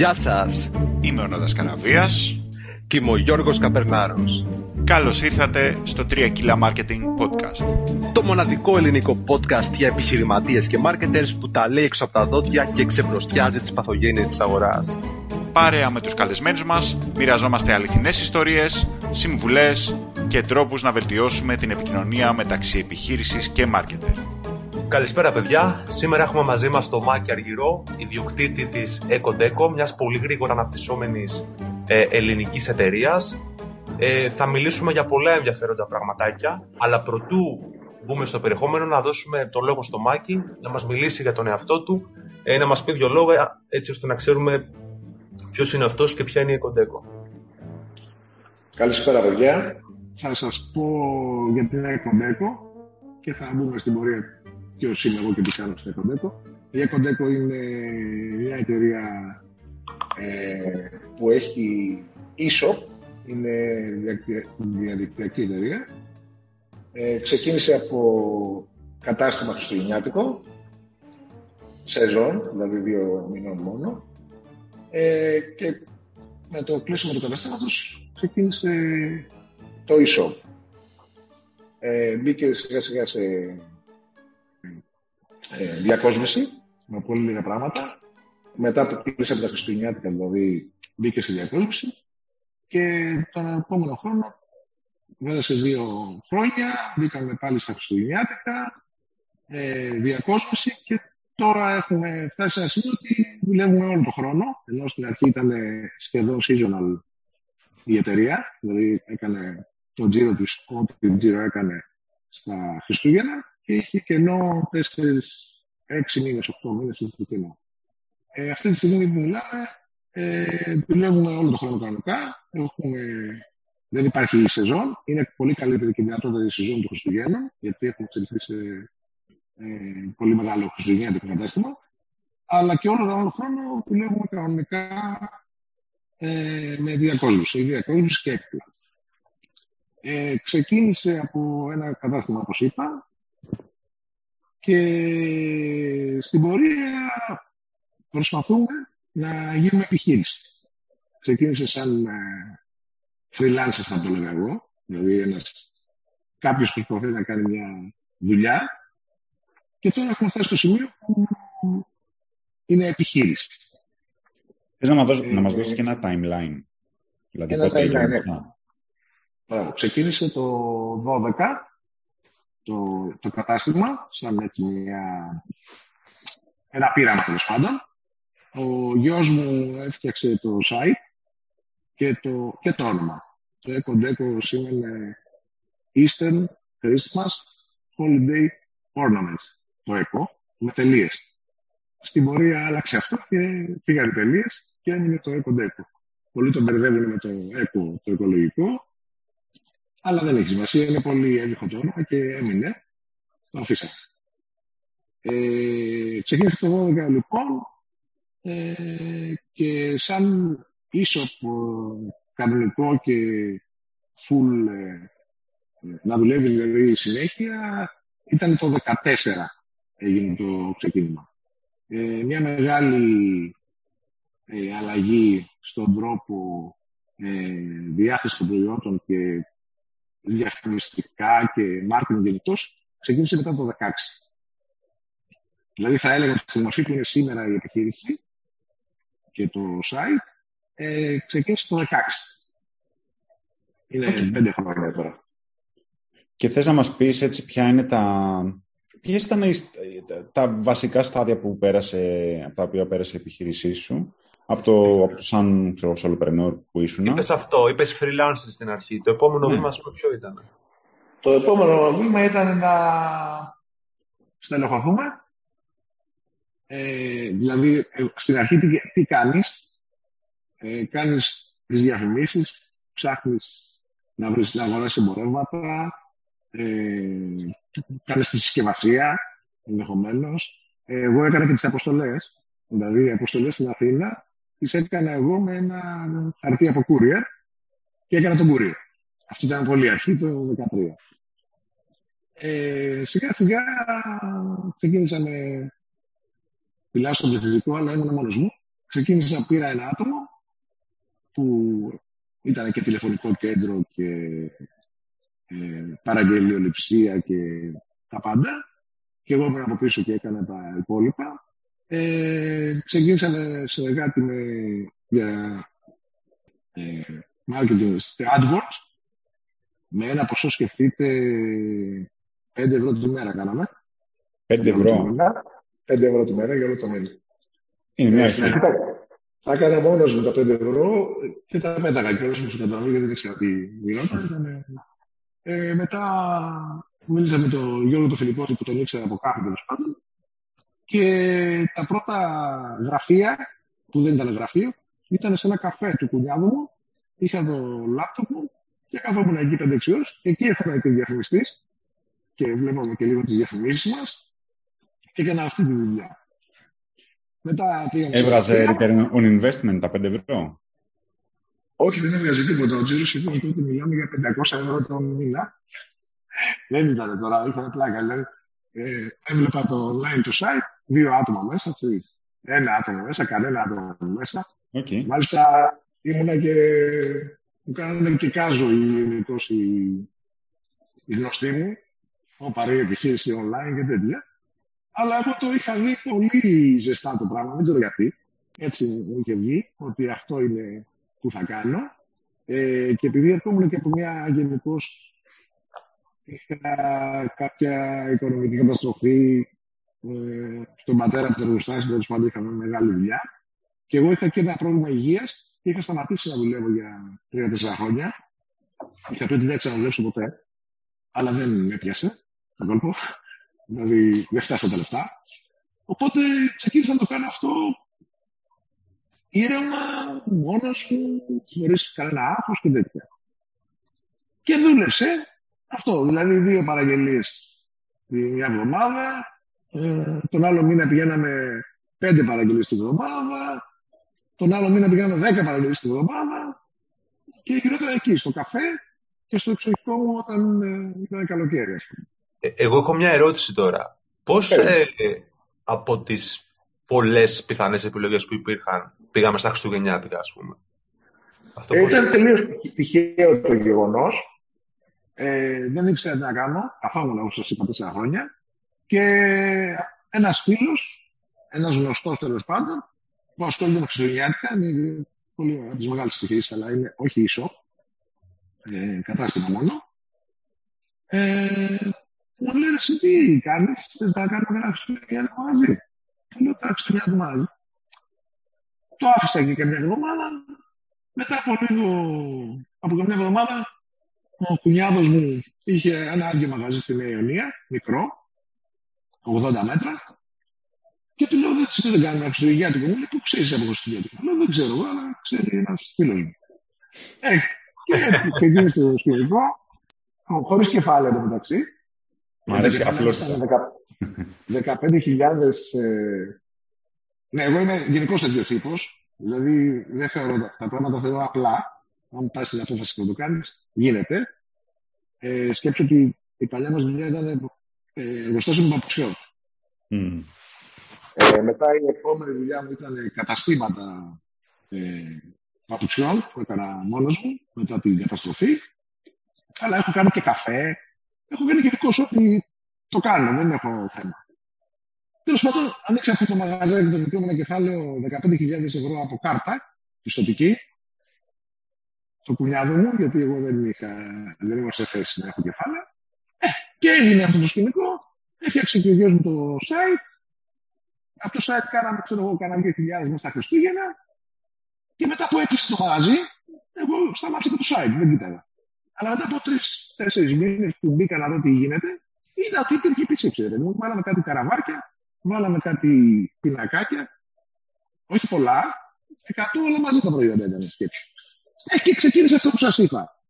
Γεια σας. Είμαι ο Νόδας Καραβίας. Και είμαι ο Γιώργος Καπερνάρος. Καλώς ήρθατε στο 3 Kila Marketing Podcast. Το μοναδικό ελληνικό podcast για επιχειρηματίες και marketers που τα λέει έξω από τα δόντια και ξεπροστιάζει τις παθογένειες της αγοράς. Παρέα με τους καλεσμένους μας, μοιραζόμαστε αληθινές ιστορίες, συμβουλές και τρόπους να βελτιώσουμε την επικοινωνία μεταξύ επιχείρησης και marketer. Καλησπέρα παιδιά. Σήμερα έχουμε μαζί μας τον Μάκη Αργυρό, ιδιοκτήτη της EcoDeco, μιας πολύ γρήγορα αναπτυσσόμενης ε, ελληνικής εταιρείας. Ε, θα μιλήσουμε για πολλά ενδιαφέροντα πραγματάκια, αλλά προτού μπούμε στο περιεχόμενο να δώσουμε το λόγο στο Μάκη, να μας μιλήσει για τον εαυτό του, ε, να μας πει δύο λόγια έτσι ώστε να ξέρουμε ποιος είναι αυτός και ποια είναι η EcoDeco. Καλησπέρα παιδιά. Θα σας πω για την EcoDeco και θα μπούμε στην πορεία ποιο είμαι εγώ και τι κάνω στην Econdeco. Η Econdeco είναι μια εταιρεία ε, που έχει e-shop, είναι διαδικτυακή εταιρεία. Ε, ξεκίνησε από κατάστημα χριστουγεννιάτικο, σεζόν, δηλαδή δύο μηνών μόνο. Ε, και με το κλείσιμο του καταστήματος ξεκίνησε το e-shop. Ε, μπήκε σιγά σιγά σε ε, διακόσμηση με πολύ λίγα πράγματα. Μετά που κλείσαμε τα Χριστουγεννιάτικα, δηλαδή μπήκε στη διακόσμηση. Και τον επόμενο χρόνο, βέβαια σε δύο χρόνια, μπήκαμε πάλι στα Χριστουγεννιάτικα, ε, διακόσμηση. Και τώρα έχουμε φτάσει σε ένα σημείο ότι δουλεύουμε όλο τον χρόνο, ενώ στην αρχή ήταν σχεδόν seasonal η εταιρεία, δηλαδή έκανε το τζίρο της, ό,τι τζίρο έκανε στα Χριστούγεννα και είχε κενό 4, 6 μήνες, 8 μήνες είχε κενό. Ε, αυτή τη στιγμή που μιλάμε, ε, δουλεύουμε όλο το χρόνο κανονικά. Έχουμε, δεν υπάρχει σεζόν. Είναι πολύ καλύτερη και δυνατότερη η σεζόν του Χριστουγέννου, γιατί έχουμε εξελιχθεί σε ε, πολύ μεγάλο Χριστουγεννιάτικο κατάστημα. Αλλά και όλο τον άλλο χρόνο δουλεύουμε κανονικά ε, με διακόσμηση, διακόσμηση και έκπλα. Ε, ξεκίνησε από ένα κατάστημα, όπως είπα, και στην πορεία προσπαθούμε να γίνουμε επιχείρηση. Ξεκίνησε σαν ε, freelancer, θα το λέγα εγώ, δηλαδή ένας, κάποιος που προσπαθεί να κάνει μια δουλειά και τώρα έχουμε φτάσει στο σημείο που είναι επιχείρηση. Θες να μας δώσεις, να μας δώσεις και ένα timeline; Δηλαδή, ένα timeline, ναι. Μπράβο. Ξεκίνησε το 12 το, το κατάστημα, σαν έτσι μια, ένα πείραμα τέλος πάντων. Ο γιος μου έφτιαξε το site και το, και το όνομα. Το Eco Deco σήμαινε Eastern Christmas Holiday Ornaments. Το Eco, με τελείες. Στην πορεία άλλαξε αυτό και πήγαν τελείες και έμεινε το Eco Deco. Πολλοί το μπερδεύουν με το Eco το οικολογικό αλλά δεν έχει σημασία, είναι πολύ εύκολο το όνομα και έμεινε. Το αφήσαμε. Ε, ξεκίνησε το 12 λοιπόν ε, και σαν ίσο κανονικό και full ε, να δουλεύει δηλαδή συνέχεια ήταν το 14 έγινε το ξεκίνημα. Ε, μια μεγάλη ε, αλλαγή στον τρόπο ε, διάθεση των προϊόντων και διαφημιστικά και marketing γενικώς ξεκίνησε μετά το 2016. Δηλαδή θα έλεγα ότι στη μορφή που είναι σήμερα η επιχείρηση και το site ε, ξεκίνησε το 2016. Είναι okay. πέντε χρόνια τώρα. Και θες να μας πεις έτσι ποια είναι τα... Ποιες ήταν τα βασικά στάδια που πέρασε, από τα οποία πέρασε η επιχείρησή σου; Από το, από το σαν ξέρω, solopreneur που ήσουν. Είπες αυτό, είπες freelancer στην αρχή. Το επόμενο ναι. βήμα, ας πούμε, ποιο ήταν; Το επόμενο βήμα ήταν να στελεχωθούμε. Ε, δηλαδή, ε, στην αρχή τι, τι κάνεις; Ε, κάνεις τις διαφημίσεις, ψάχνεις να βρεις να αγοράσεις εμπορεύματα, ε, κάνεις τη συσκευασία, ενδεχομένως. Ε, εγώ έκανα και τις αποστολές. Δηλαδή, οι αποστολές στην Αθήνα τι έκανα εγώ με ένα χαρτί από courier και έκανα τον courier. Αυτό ήταν πολύ αρχή, το 2013. Ε, σιγά σιγά ξεκίνησα με... Μιλάω στο πληθυντικό, αλλά ήμουν μόνος μου. ξεκίνησα, πήρα ένα άτομο που ήταν και τηλεφωνικό κέντρο και ε, παραγγελιοληψία και τα πάντα. Και εγώ ήμουν από πίσω και έκανα τα υπόλοιπα. Ε, ξεκίνησα συνεργάτη με, για ε, marketing AdWords με ένα ποσό σκεφτείτε 5 ευρώ τη μέρα κάναμε. 5 ευρώ. 5 ευρώ τη μέρα για όλο το μήνα. Είναι μια ε, θα έκανα μόνος μου τα 5 ευρώ και τα πέταγα και όλες μου καταλαβαίνω γιατί δεν ξέρω τι γινόταν. Ε, μετά μίλησα με τον Γιώργο τον Φιλιππότη που τον ήξερα από κάπου τέλος πάντων. Και τα πρώτα γραφεία, που δεν ήταν γραφείο, ήταν σε ένα καφέ του κουνιάδου μου. Είχα το λάπτοπ μου και καθόμουν εκεί πέντε ώρες. Εκεί έφερα και διαφημιστής και βλέπαμε και λίγο τις διαφημίσεις μας και έκανα αυτή τη δουλειά. Μετά Έβγαζε return on investment τα 5 ευρώ; Όχι, δεν έβγαζε τίποτα. Ο τζίρος ήταν τότε μιλάμε για 500 ευρώ το μήνα. δεν ήταν τώρα, είχα πλάκα. Δηλαδή, ε, έβλεπα το online του site, δύο άτομα μέσα, ένα άτομο μέσα, κανένα άτομο μέσα. Okay. Μάλιστα ήμουνα και μου κάνανε και κάζο η, η, η γνωστή μου, ο παρή επιχείρηση online και τέτοια. Αλλά εγώ το είχα δει πολύ ζεστά το πράγμα, δεν ξέρω γιατί. Έτσι μου είχε βγει ότι αυτό είναι που θα κάνω. Ε, και επειδή ερχόμουν και από μια γενικώς είχα κάποια οικονομική καταστροφή ε, στον πατέρα από το εργοστάσιο, τέλος πάντων είχαμε μεγάλη δουλειά. Και εγώ είχα και ένα πρόβλημα υγείας και είχα σταματήσει να δουλεύω για τρία-τέσσερα χρόνια. Είχα πει ότι δεν ξαναδουλέψω ποτέ. Αλλά δεν με έπιασε τον κόλπο. Δηλαδή δεν φτάσα τα λεφτά. Οπότε ξεκίνησα να το κάνω αυτό ήρεμα, μόνος μου, χωρίς κανένα άγχος και τέτοια. Και δούλεψε αυτό, δηλαδή δύο παραγγελίες μια εβδομάδα, ε, τον άλλο μήνα πηγαίναμε πέντε παραγγελίες την εβδομάδα, τον άλλο μήνα πηγαίναμε δέκα παραγγελίες την εβδομάδα και γινόταν εκεί, στο καφέ και στο εξωτερικό μου όταν ε, ήταν καλοκαίρι, ας πούμε. Ε, εγώ έχω μια ερώτηση τώρα. Πώς ε, από τις πολλές πιθανές επιλογές που υπήρχαν πήγαμε στα Χριστουγεννιάτικα, ας πούμε; Αυτό ε, Ήταν τελείως τυχαίο το γεγονός. Ε, δεν ήξερα τι να κάνω. Καθόμουν, όπως σας είπα, τέσσερα χρόνια. Και ένας φίλος, ένας γνωστός τέλος πάντων, που ασχολείται με Χριστουγεννιάτικα, είναι πολύ από τις μεγάλες επιχειρήσεις, αλλά είναι όχι ίσο, ε, κατάστημα μόνο. Ε, μου λέει, εσύ τι κάνεις, δεν θα κάνουμε ένα Χριστουγεννιάτικο μαζί. Του λέω, τα Χριστουγεννιάτικο μαζί. Το άφησα και καμιά εβδομάδα. Μετά από λίγο, από καμιά εβδομάδα, ο κουνιάδος μου είχε ένα άδειο μαγαζί στη Νέα Ιωνία, μικρό, 80 μέτρα. Και του λέω, δεν, δεν κάνουμε Χριστουγεννιάτικο. Μου λέει, πού ξέρεις από Χριστουγεννιάτικο. Λέω, δεν ξέρω εγώ, αλλά ξέρει ένας φίλος μου. Ε, και έτσι ξεκίνησε το σκηνικό, χωρίς κεφάλαιο το μεταξύ. Μ' αρέσει απλώς. 15.000 ναι, εγώ είμαι γενικώ τέτοιο τύπο. Δηλαδή δεν θεωρώ τα πράγματα θεωρώ απλά. Αν πας στην απόφαση και το κάνεις, γίνεται. Ε, σκέψω ότι η παλιά μας δουλειά ήταν ε, εργοστάσιο με παπουτσιών. Mm. Ε, μετά η επόμενη δουλειά μου ήταν καταστήματα ε, παπουτσιών που έκανα μόνος μου μετά την καταστροφή. Αλλά έχω κάνει και καφέ. Έχω κάνει γενικώ ό,τι το κάνω, δεν έχω θέμα. Τέλος πάντων, ανοίξα αυτό το μαγαζάκι το μικρό με ένα κεφάλαιο 15.000 ευρώ από κάρτα πιστοτική. Το κουνιάδο μου, γιατί εγώ δεν, είχα, δεν ήμουν σε θέση να έχω κεφάλαιο. Ε, και έγινε αυτό το σκηνικό. Έφτιαξε και ο γιος μου το site. Από το site κάναμε, ξέρω εγώ, κάναμε 2.000 μέσα στα Χριστούγεννα. Και μετά που έκλεισε το μαγαζί, εγώ σταμάτησα το site, δεν κοίταγα. Αλλά μετά από τρει-τέσσερι μήνες που μπήκα να δω τι γίνεται, είδα ότι υπήρχε πίσω, ξέρετε. Βάλαμε κάτι καραβάκια, βάλαμε κάτι πινακάκια, όχι πολλά, εκατό όλα μαζί τα προϊόντα ήταν σκέψη. Ε, και ξεκίνησε αυτό που σας είπα.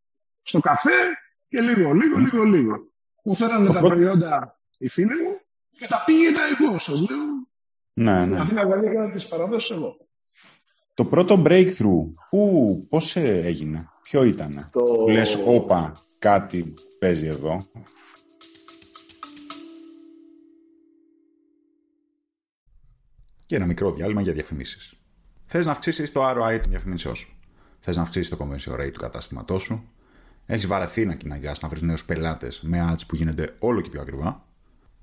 Στο καφέ και λίγο, λίγο, λίγο, λίγο. Μου φέρανε τα προϊόντα οι φίλοι μου και τα πήγαινα εγώ, σας λέω. Ναι, ναι. Αυτή Γαλλία για να τις παραδώσω εγώ. Το πρώτο breakthrough, πού, πώς έγινε, ποιο ήταν. Το... Λες, όπα, κάτι παίζει εδώ. και ένα μικρό διάλειμμα για διαφημίσεις. Θες να αυξήσεις το ROI των διαφημίσεών σου. Θες να αυξήσεις το conversion rate του κατάστηματό σου. Έχεις βαρεθεί να κοιναγιά να βρεις νέους πελάτες με ads που γίνονται όλο και πιο ακριβά.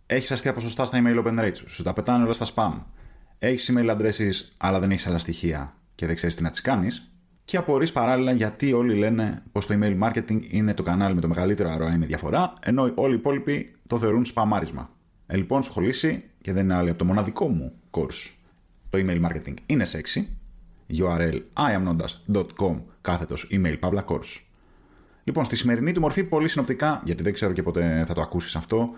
Έχεις αστεία ποσοστά στα email open rates σου. Σου τα πετάνε όλα στα spam. Έχεις email addresses, αλλά δεν έχεις άλλα στοιχεία και δεν ξέρεις τι να τις κάνεις. Και απορρεί παράλληλα γιατί όλοι λένε πως το email marketing είναι το κανάλι με το μεγαλύτερο ROI με διαφορά, ενώ όλοι οι υπόλοιποι το θεωρούν σπαμάρισμα. Ε, λοιπόν, σχολήσει και δεν είναι άλλο από το μοναδικό μου course. Το email marketing είναι sexy. URL iamnondas.com κάθετος email pavla course. Λοιπόν, στη σημερινή του μορφή, πολύ συνοπτικά, γιατί δεν ξέρω και πότε θα το ακούσεις αυτό,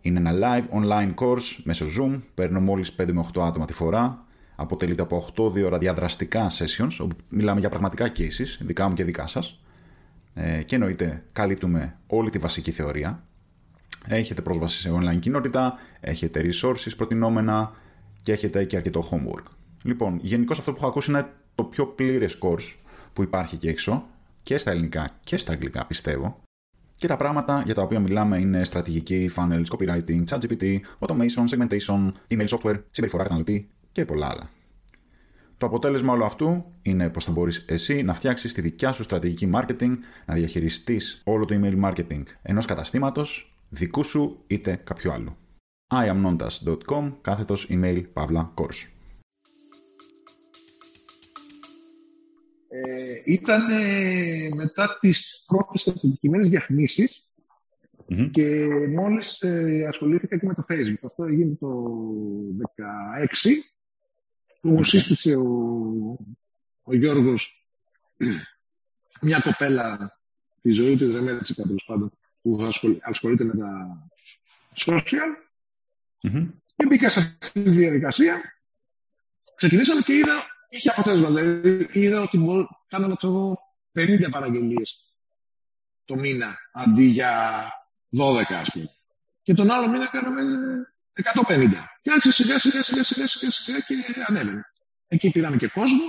είναι ένα live online course μέσω Zoom. Παίρνω μόλις 5 με 8 άτομα τη φορά. Αποτελείται από 8-2 ώρα διαδραστικά sessions, όπου μιλάμε για πραγματικά cases, δικά μου και δικά σας. Ε, και εννοείται καλύπτουμε όλη τη βασική θεωρία. Έχετε πρόσβαση σε online κοινότητα, έχετε resources προτινόμενα και έχετε και αρκετό homework. Λοιπόν, γενικώς αυτό που έχω ακούσει είναι το πιο πλήρες course που υπάρχει εκεί έξω και στα ελληνικά και στα αγγλικά πιστεύω. Και τα πράγματα για τα οποία μιλάμε είναι στρατηγική, funnels, copywriting, chat GPT, automation, segmentation, email software, συμπεριφορά καταναλωτή και πολλά άλλα. Το αποτέλεσμα όλου αυτού είναι πως θα μπορείς εσύ να φτιάξεις τη δικιά σου στρατηγική marketing, να διαχειριστείς όλο το email marketing ενός καταστήματος, δικού σου είτε κάποιου άλλου. iamnondas.com κάθετος email παύλα course. Ε, ήταν μετά τις πρώτες στρατηγικημένες διαφημίσεις mm-hmm. και μόλις ε, ασχολήθηκα και με το Facebook. Αυτό έγινε το 2016 που μου σύστησε ο, ο Γιώργος μια κοπέλα τη ζωή του Δρεμέτσι τέλος πάντων που ασχολείται με τα social mm-hmm. και μπήκα σε αυτή τη διαδικασία ξεκινήσαμε και είδα είχε αποτέλεσμα δηλαδή είδα ότι μπορώ, κάναμε το 50 παραγγελίες το μήνα αντί για 12 ας πούμε και τον άλλο μήνα κάναμε 150. Και άρχισε σιγά σιγά σιγά σιγά σιγά, σιγά και ανέβαινε. Εκεί πήραμε και κόσμο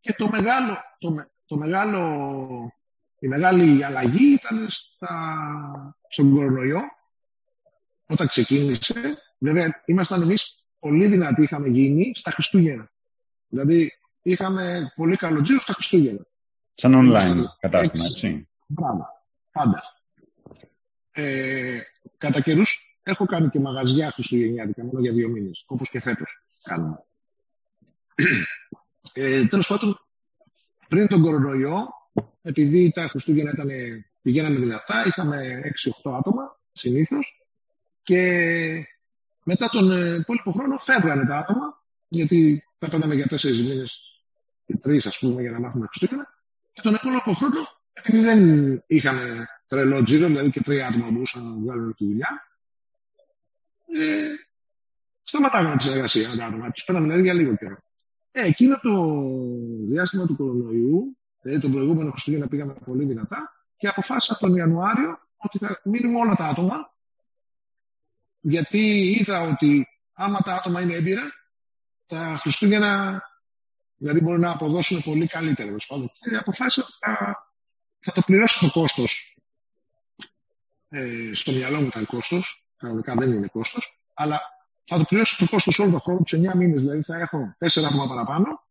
και το μεγάλο, το, το μεγάλο, η μεγάλη αλλαγή ήταν στα, στον κορονοϊό όταν ξεκίνησε. Βέβαια, ήμασταν εμείς πολύ δυνατοί, είχαμε γίνει στα Χριστούγεννα. Δηλαδή, είχαμε πολύ καλό τζίρο στα Χριστούγεννα. Σαν online κατάστημα, έτσι. Μπράβο, πάντα. Ε, κατά καιρούς Έχω κάνει και μαγαζιά Χριστουγεννιάτικα, μόνο για δύο μήνες, όπως και φέτος κάνουμε. Ε, Τέλος πάντων, πριν τον κορονοϊό, επειδή τα Χριστούγεννα ήταν, πηγαίναμε δυνατά, είχαμε 6-8 άτομα συνήθως και μετά τον ε, υπόλοιπο χρόνο φεύγανε τα άτομα, γιατί τα πέταμε για τέσσερις μήνες και τρεις, ας πούμε, για να μάθουμε Χριστούγεννα. Και τον υπόλοιπο χρόνο, επειδή δεν είχαμε τρελό τζίρο, δηλαδή και τρία άτομα μπορούσαν να βγάλουν τη δουλειά, ε, σταματάγαμε τη συνεργασία με τα άτομα. Τους παίρναμε δηλαδή για λίγο καιρό. Ε, εκείνο το διάστημα του κορονοϊού, δηλαδή τον προηγούμενο Χριστούγεννα πήγαμε πολύ δυνατά και αποφάσισα τον Ιανουάριο ότι θα μείνουμε όλα τα άτομα γιατί είδα ότι άμα τα άτομα είναι έμπειρα, τα Χριστούγεννα δηλαδή μπορούν να αποδώσουν πολύ καλύτερα. Και αποφάσισα ότι θα, θα το πληρώσω το κόστος. Ε, στο μυαλό μου ήταν κόστος, κανονικά δεν είναι κόστος, αλλά θα το πληρώσω το κόστος όλο τον χρόνο, τους 9 μήνες δηλαδή θα έχω 4 άτομα παραπάνω,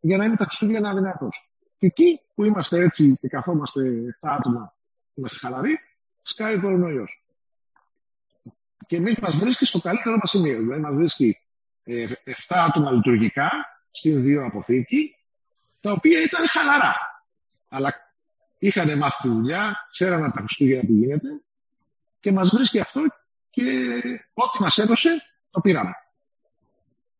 για να είναι τα Χριστούγεννα δυνατός. Και εκεί που είμαστε έτσι και καθόμαστε 7 άτομα, είμαστε χαλαροί, σκάει ο κορονοϊός. Και εμείς μας βρίσκει στο καλύτερο μας σημείο. Δηλαδή, μας βρίσκει 7 ε, άτομα λειτουργικά στην δύο αποθήκη, τα οποία ήταν χαλαρά. Αλλά είχαν μάθει τη δουλειά, ξέραν από τα Χριστούγεννα τι γίνεται και μας βρίσκει αυτό και ό,τι μας έδωσε το πήραμε.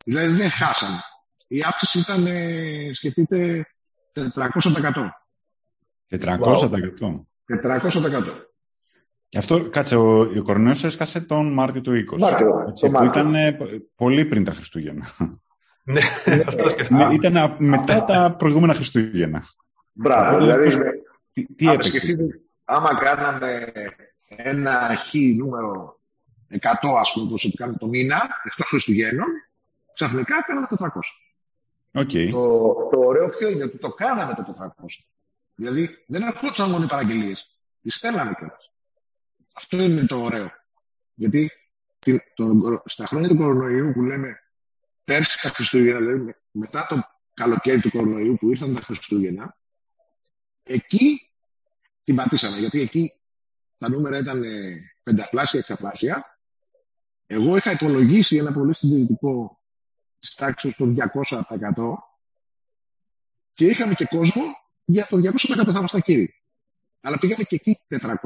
Δηλαδή δεν χάσαμε. Η αύξηση ήταν, ε, σκεφτείτε, 400%. 400%. 400%. Και αυτό, κάτσε, ο, ο κορονοϊός έσκασε τον Μάρτιο του 20. Μάρτιο, και που ήταν πολύ πριν τα Χριστούγεννα. Ναι, αυτό σκεφτείτε. Ήταν μετά τα προηγούμενα Χριστούγεννα. Μπράβο, δηλαδή, τι, τι έπαιξε; Άμα κάναμε ένα χ νούμερο 100, ας πούμε, όπως κάνουμε το μήνα, εκτός Χριστουγέννων, ξαφνικά κάναμε το 400. Okay. Το, το ωραίο ποιο είναι ότι το κάναμε το 400. Δηλαδή δεν ερχόντουσαν μόνο οι παραγγελίες. Τις στέλναμε κιόλας. Αυτό είναι το ωραίο. Γιατί το, στα χρόνια του κορονοϊού που λέμε πέρσι τα Χριστούγεννα, δηλαδή μετά το καλοκαίρι του κορονοϊού που ήρθαν τα Χριστούγεννα, εκεί την πατήσαμε. Γιατί εκεί τα νούμερα ήταν πενταπλάσια, εξαπλάσια. Εγώ είχα υπολογίσει ένα πολύ συντηρητικό της τάξης των 200% και είχαμε και κόσμο για το 200% θα στα κύριοι. Αλλά πήγαμε και εκεί 400%.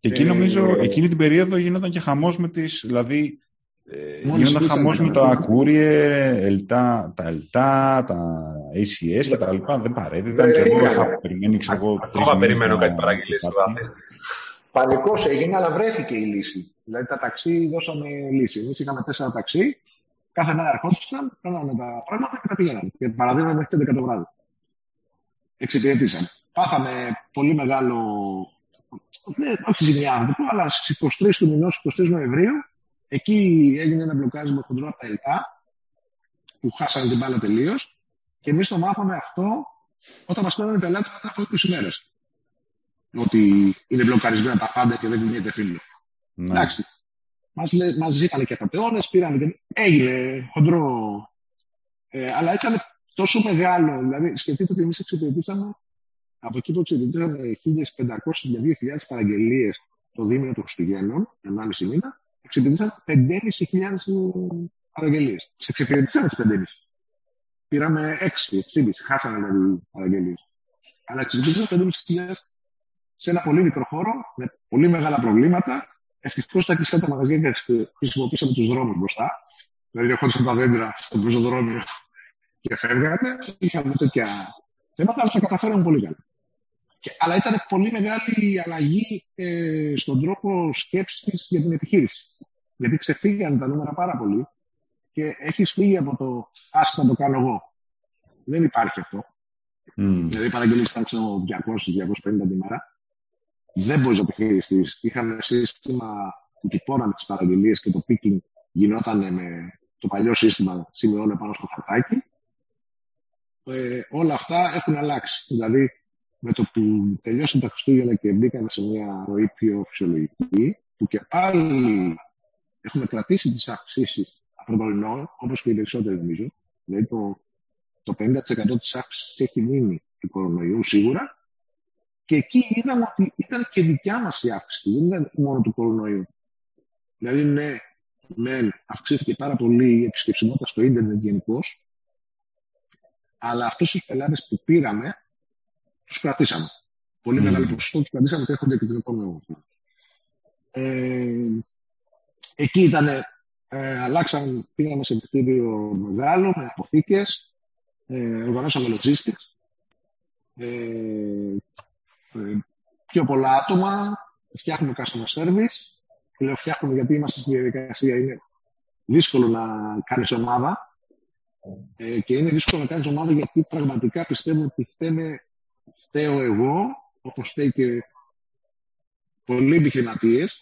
Και εκεί νομίζω, ε, εκείνη την περίοδο γινόταν και χαμός με τις, δηλαδή ε, γινόταν χαμός με τα courier, ελτά, τα ΕΛΤΑ, τα ACS και τα λοιπά. Δεν παρέδιδαν και εγώ είχα περιμένει, ξέρω εγώ, Ακόμα περιμένω κάτι παραγγελίες Πανικός έγινε, αλλά βρέθηκε η λύση. Δηλαδή τα ταξί δώσαμε λύση. Εμείς είχαμε τέσσερα ταξί, κάθε μέρα ερχόντουσαν, κάναμε τα πράγματα και τα πήγαιναν. Και παραδείγμα μέχρι 11 το βράδυ. Εξυπηρετήσαμε. Πάθαμε πολύ μεγάλο ναι, όχι ζημιά, θα αλλά στις 23 του μηνός, 23 Νοεμβρίου, εκεί έγινε ένα μπλοκάρισμα χοντρό από τα ΕΛΤΑ, που χάσανε την μπάλα τελείως. Και εμείς το μάθαμε αυτό όταν μας πέραν οι πελάτες μετά από 20 μέρε. Ότι είναι μπλοκαρισμένα τα πάντα και δεν κινείται φίλο. Ναι. Εντάξει. Μας ζήτανε και απαταιώνες, πήραν και. Έγινε χοντρό. Ε, αλλά ήταν τόσο μεγάλο. Δηλαδή, σκεφτείτε ότι εμείς εξυπηρετήσαμε από εκεί που εξυπηρετήσαμε 1.500 με 2.000 παραγγελίες το δίμηνο των Χριστουγέννων, 1,5 μήνα, εξυπηρετήσαμε 5.500 παραγγελίες. Τι εξυπηρετήσαμε τις 5.500. Πήραμε 6, 6,5, χάσαμε δηλαδή παραγγελίες. Αλλά εξυπηρετήσαμε 5.500 σε ένα πολύ μικρό χώρο, με πολύ μεγάλα προβλήματα. Ευτυχώς τα κλειστά τα μαγαζιά και χρησιμοποίησαμε τους δρόμους μπροστά. Δηλαδή, ερχόντουσαν τα δέντρα στο πεζοδρόμιο και φεύγανε. Είχαμε τέτοια θέματα, αλλά τα καταφέραμε πολύ καλά. Και, αλλά ήταν πολύ μεγάλη η αλλαγή ε, στον τρόπο σκέψης για την επιχείρηση. Γιατί ξεφύγανε τα νούμερα πάρα πολύ και έχεις φύγει από το άσχημα το κάνω εγώ. Δεν υπάρχει αυτό. Mm. Δηλαδή, οι παραγγελίες ήταν 200-250 τη μέρα. Δεν μπορείς να επιχειρηστεί. Είχαμε σύστημα που τυπώναμε τις παραγγελίες και το picking γινόταν με το παλιό σύστημα, σημειώνε πάνω στο χαρτάκι. Ε, όλα αυτά έχουν αλλάξει. Δηλαδή, με το που τελειώσαν τα Χριστούγεννα και μπήκαμε σε μια ροή πιο φυσιολογική, που και πάλι έχουμε κρατήσει τις αυξήσεις πρωτορεινών, όπως και οι περισσότεροι νομίζω, δηλαδή το, το 50% της αύξησης έχει μείνει του κορονοϊού σίγουρα, και εκεί είδαμε ότι ήταν και δικιά μας η αύξηση, δεν ήταν μόνο του κορονοϊού. Δηλαδή, ναι, μεν αυξήθηκε πάρα πολύ η επισκεψιμότητα στο ίντερνετ γενικώς, αλλά αυτούς τους πελάτες που πήραμε τους κρατήσαμε. Πολύ mm. μεγάλο ποσοστό τους κρατήσαμε και έρχονται και την επόμενη ε, Εκεί ήταν, ε, αλλάξαμε, πήγαμε σε κτίριο μεγάλο με αποθήκες, ε, οργανώσαμε logistics, ε, ε, πιο πολλά άτομα, φτιάχνουμε customer service. Λέω φτιάχνουμε γιατί είμαστε στη διαδικασία, είναι δύσκολο να κάνεις ομάδα. Ε, και είναι δύσκολο να κάνεις ομάδα γιατί πραγματικά πιστεύω ότι φταίνε φταίω εγώ, όπως φταίει και πολλοί επιχειρηματίες,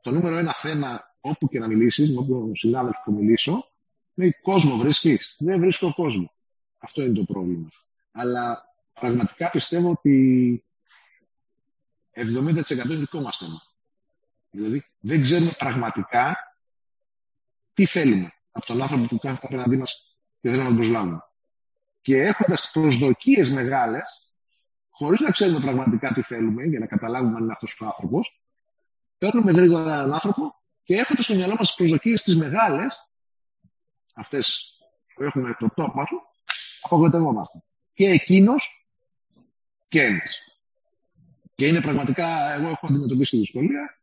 το νούμερο ένα θέμα όπου και να μιλήσεις, με όποιον συνάδελφο που μιλήσω, είναι κόσμο βρίσκεις. Δεν βρίσκω κόσμο. Αυτό είναι το πρόβλημα. Αλλά πραγματικά πιστεύω ότι 70% είναι δικό μας θέμα. Δηλαδή δεν ξέρουμε πραγματικά τι θέλουμε από τον άνθρωπο που κάθεται απέναντί μας και δεν να προσλάβουμε. Και έχοντας προσδοκίες μεγάλες, χωρίς να ξέρουμε πραγματικά τι θέλουμε για να καταλάβουμε αν είναι αυτός ο άνθρωπος, παίρνουμε γρήγορα έναν άνθρωπο και έχοντας στο μυαλό μας τις προσδοκίες τις μεγάλες, αυτές που έχουμε το τόπο μα, απογοητευόμαστε. Και εκείνος και εμεί. Και είναι πραγματικά, εγώ έχω αντιμετωπίσει δυσκολία.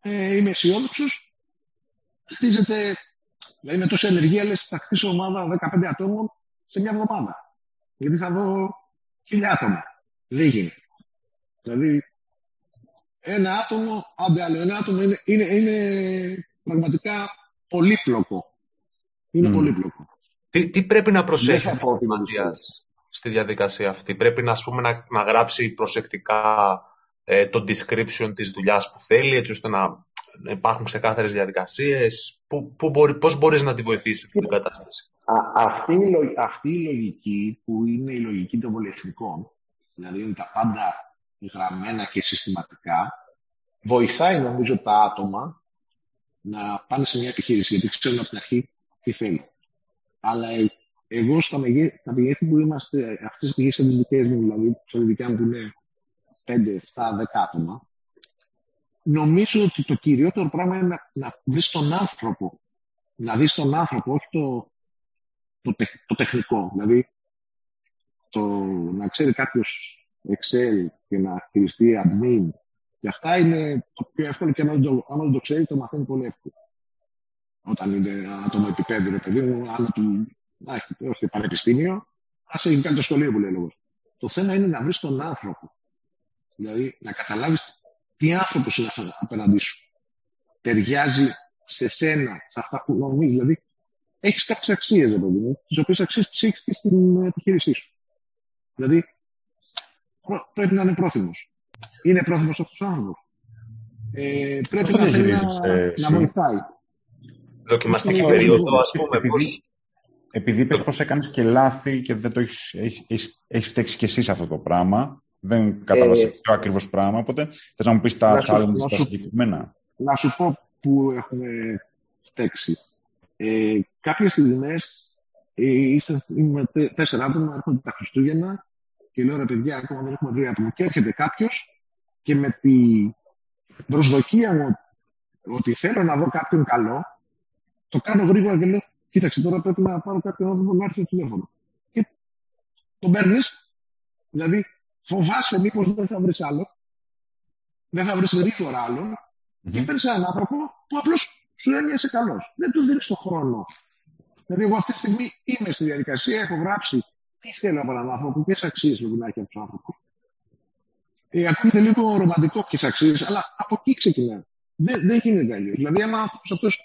Ε, είμαι αισιόδοξος. Χτίζεται, δηλαδή με τόση ενεργεία, λες, θα χτίσω ομάδα 15 ατόμων σε μια εβδομάδα. Γιατί θα δω χιλιά άτομα. Δεν γίνεται. Δηλαδή, ένα άτομο, άντε άλλο, ένα άτομο είναι, είναι, είναι πραγματικά πολύπλοκο. Είναι mm. πολύπλοκο. Τι, τι πρέπει να προσέχει ο Ματίας στη διαδικασία αυτή; Πρέπει να, ας πούμε, να, να γράψει προσεκτικά ε, το description της δουλειάς που θέλει, έτσι ώστε να υπάρχουν ξεκάθαρες διαδικασίες. Που, που μπορεί, πώς μπορείς να τη βοηθήσεις αυτή την κατάσταση; Α, αυτή, αυτή η λογική που είναι η λογική των πολυεθνικών δηλαδή είναι τα πάντα γραμμένα και συστηματικά, βοηθάει νομίζω τα άτομα να πάνε σε μια επιχείρηση, γιατί ξέρουν από την αρχή τι θέλουν. Αλλά ε, εγώ στα, μεγέ, τα μεγέθη που είμαστε, αυτές τις πηγές είναι δικέ μου, δηλαδή, στα δικιά μου που είναι 5, 7, 10 άτομα, νομίζω ότι το κυριότερο πράγμα είναι να, να βρεις τον άνθρωπο. Να δεις τον άνθρωπο, όχι το, το, το τεχνικό. Δηλαδή, το, να ξέρει κάποιος Excel και να χειριστεί admin. Και αυτά είναι το πιο εύκολο και αν το, δεν το ξέρει, το μαθαίνει πολύ εύκολα. Όταν είναι άτομο επίπεδο, ρε παιδί μου, άλλο του, να έχει, όχι πανεπιστήμιο, α έχει κάνει το σχολείο που λέει λόγος. Το θέμα είναι να βρεις τον άνθρωπο. Δηλαδή να καταλάβεις τι άνθρωπος είναι αυτό απέναντί σου. Ταιριάζει σε σένα, σε αυτά που νομίζεις. Δηλαδή, έχεις κάποιες αξίες, ρε παιδί μου, τις οποίες αξίες τις έχεις και στην επιχείρησή σου. Δηλαδή, πρέπει να είναι πρόθυμος. Είναι πρόθυμος αυτός ο άνθρωπος. Ε, πρέπει να, να, ε, να βοηθάει. Δοκιμαστική περίοδο, ας πούμε. Επειδή, επειδή είπες πως έκανες και λάθη και δεν το έχεις, έχεις, έχεις φταίξει και εσύ αυτό το πράγμα, δεν κατάλαβα ε, ποιο ακριβώς πράγμα, οπότε θες να μου πεις τα challenges τα συγκεκριμένα. Να σου πω που έχουμε φταίξει. Ε, κάποιες στιγμές ε, είμαι τέσσερα άτομα, έρχονται τα Χριστούγεννα και λέω ρε παιδιά, ακόμα δεν έχουμε βρει άτομο. Και έρχεται κάποιος και με τη προσδοκία μου ότι θέλω να δω κάποιον καλό, το κάνω γρήγορα και λέω, κοίταξε τώρα πρέπει να πάρω κάποιον άνθρωπο να έρθει στο τηλέφωνο. Και τον παίρνεις, δηλαδή φοβάσαι μήπως δεν θα βρεις άλλο, δεν θα βρεις γρήγορα άλλο, mm-hmm. και παίρνεις έναν άνθρωπο που απλώς σου λένε είσαι καλός. Δεν του δίνεις τον χρόνο. Δηλαδή, εγώ αυτή τη στιγμή είμαι στη διαδικασία, έχω γράψει τι θέλω από έναν άνθρωπο, ποιε αξίες πρέπει να έχει από τον άνθρωπο. Ε, ακούγεται λίγο ρομαντικό ποιε αξίες, αλλά από εκεί ξεκινάει. Δεν, δεν γίνεται αλλιώς. Δηλαδή, ένα άνθρωπος αυτός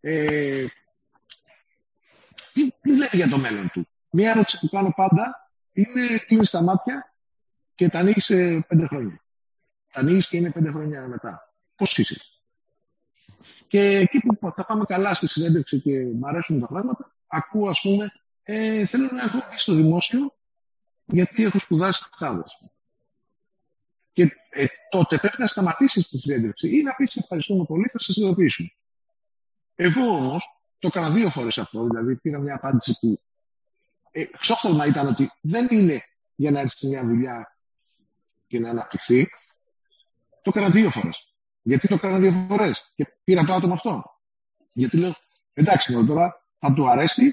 ε, τι, τι βλέπει για το μέλλον του; Μία ερώτηση που κάνω πάντα είναι κλείνει στα μάτια και τα ανοίγεις σε πέντε χρόνια. Τα ανοίγεις και είναι πέντε χρόνια μετά. Πώς είσαι; Και εκεί που θα πάμε καλά στη συνέντευξη και μου αρέσουν τα πράγματα, ακούω, ας πούμε, ε, θέλω να έχω πει στο δημόσιο γιατί έχω σπουδάσει χάδε. Και ε, τότε πρέπει να σταματήσεις τη συνέντευξη ή να πεις ευχαριστούμε πολύ, θα σας ειδοποιήσουμε. Εγώ όμως το έκανα δύο φορές αυτό, δηλαδή πήρα μια απάντηση που ε, ξόφθαλμα ήταν ότι δεν είναι για να έρθει μια δουλειά και να αναπτυχθεί. Το έκανα δύο φορές. Γιατί το έκανα δύο φορές και πήρα το άτομο αυτό. Γιατί λέω, εντάξει, τώρα θα του αρέσει, ε,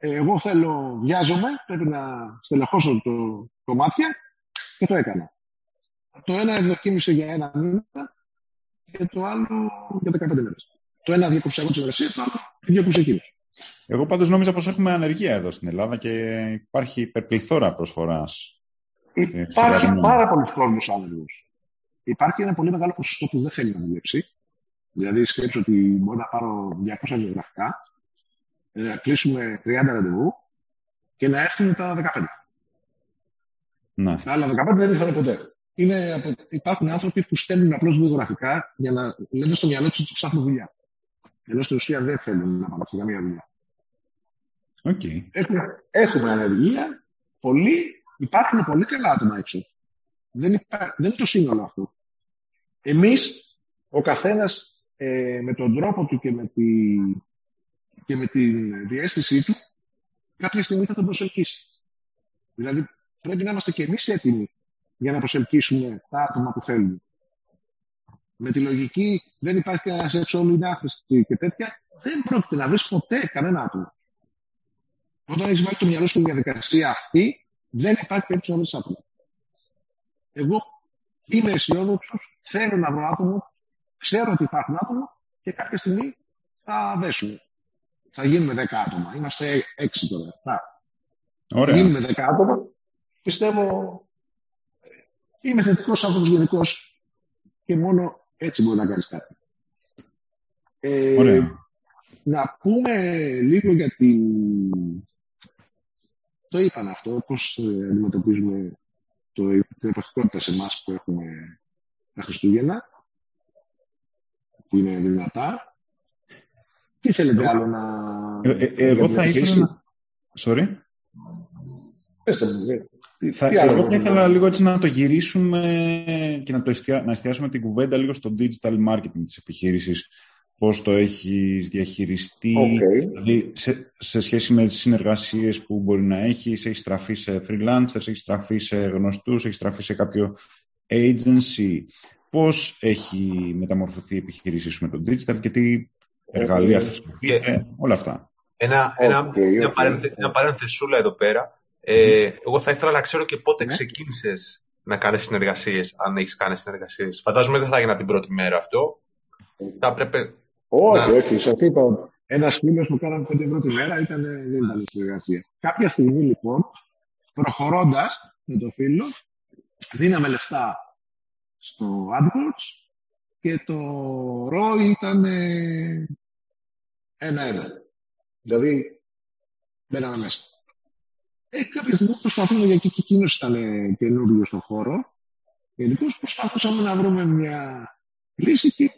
εγώ θέλω, βιάζομαι, πρέπει να στελεχώσω το κομμάτια και το έκανα. Το ένα ευδοκίμησε για ένα μήνα και το άλλο για 15 μέρες. Το ένα διέκοψε εγώ τη εργασία, το άλλο διέκοψε εκείνος. Εγώ πάντως νόμιζα πως έχουμε ανεργία εδώ στην Ελλάδα και υπάρχει υπερπληθώρα προσφοράς. Υπάρχει πάρα πολλοί κόσμος άνεργος. Υπάρχει ένα πολύ μεγάλο ποσοστό που δεν θέλει να δουλέψει. Δηλαδή, σκέψω ότι μπορεί να πάρω 200 βιογραφικά να κλείσουμε 30 ραντεβού και να έρθουν τα 15. Ναι. Τα άλλα 15 δεν ήρθαν ποτέ. Είναι, υπάρχουν άνθρωποι που στέλνουν απλώς βιογραφικά για να λένε στο μυαλό τους ότι ψάχνουν δουλειά. Ενώ στην ουσία δεν θέλουν να πάνε σε καμία δουλειά. Okay. Έχουμε, έχουμε ανεργία, πολύ, υπάρχουν πολύ καλά άτομα έξω. Δεν, υπά, δεν είναι το σύνολο αυτό. Εμείς, ο καθένας ε, με τον τρόπο του και με τη και με τη διέστησή του κάποια στιγμή θα τον προσελκύσει. Δηλαδή πρέπει να είμαστε και εμείς έτοιμοι για να προσελκύσουμε τα άτομα που θέλουμε. Με τη λογική δεν υπάρχει κανένας έξω όλου είναι άχρηστη και τέτοια, δεν πρόκειται να βρεις ποτέ κανένα άτομο. Όταν έχεις βάλει το μυαλό στη διαδικασία αυτή, δεν υπάρχει περίπτωση να βρεις άτομο. Εγώ είμαι αισιόδοξο, θέλω να βρω άτομο, ξέρω ότι υπάρχουν άτομα και κάποια στιγμή θα δέσουμε θα γίνουμε 10 άτομα. Είμαστε 6 τώρα. Ωραία. Γίνουμε 10 άτομα. Πιστεύω είμαι θετικός άνθρωπος γενικώς και μόνο έτσι μπορεί να κάνεις κάτι. Ε, Ωραία. Να πούμε λίγο για την. Το είπαν αυτό, πώς ε, αντιμετωπίζουμε το, την εποχικότητα σε εμάς που έχουμε τα Χριστούγεννα, που είναι δυνατά. Τι θέλετε άλλο να... Ε, ε, εγώ θα ήθελα να... Sorry. Πεςτε μου. Τι, θα, τι εγώ θα ήθελα λίγο έτσι να το γυρίσουμε και να, το εστια, να εστιάσουμε την κουβέντα λίγο στο digital marketing της επιχείρησης. πώς το έχεις διαχειριστεί, Okay. δηλαδή σε, σε σχέση με τις συνεργασίες που μπορεί να έχεις, έχεις στραφεί σε freelancers, έχεις στραφεί σε γνωστούς, έχεις στραφεί σε κάποιο agency. Πώς έχει μεταμορφωθεί η επιχείρησή σου με το digital και τι εργαλεία Okay. χρησιμοποιείτε, όλα αυτά. Ένα, ένα, Οκ, μια, οκ, παρένθε- οκ. μια παρένθεσούλα εδώ πέρα. Ε, εγώ θα ήθελα να ξέρω και πότε Ναι. ξεκίνησες να κάνεις συνεργασίες, αν έχεις κάνει συνεργασίες. Φαντάζομαι δεν θα έγινε από την πρώτη μέρα αυτό. Θα έπρεπε... Όχι, Να. όχι. Σας είπα, ένας φίλος που κάναμε πέντε ευρώ τη μέρα ήταν, δεν ήταν συνεργασία. Κάποια στιγμή λοιπόν, προχωρώντας με το φίλο, δίναμε λεφτά στο AdWords και το ROI ήταν ε, ένα-ένα. Δηλαδή, μπαίναμε μέσα. Ε, κάποια στιγμή προσπαθούμε, γιατί και εκείνος ήταν καινούριο στον χώρο, γενικώ προσπαθούσαμε να βρούμε μια λύση και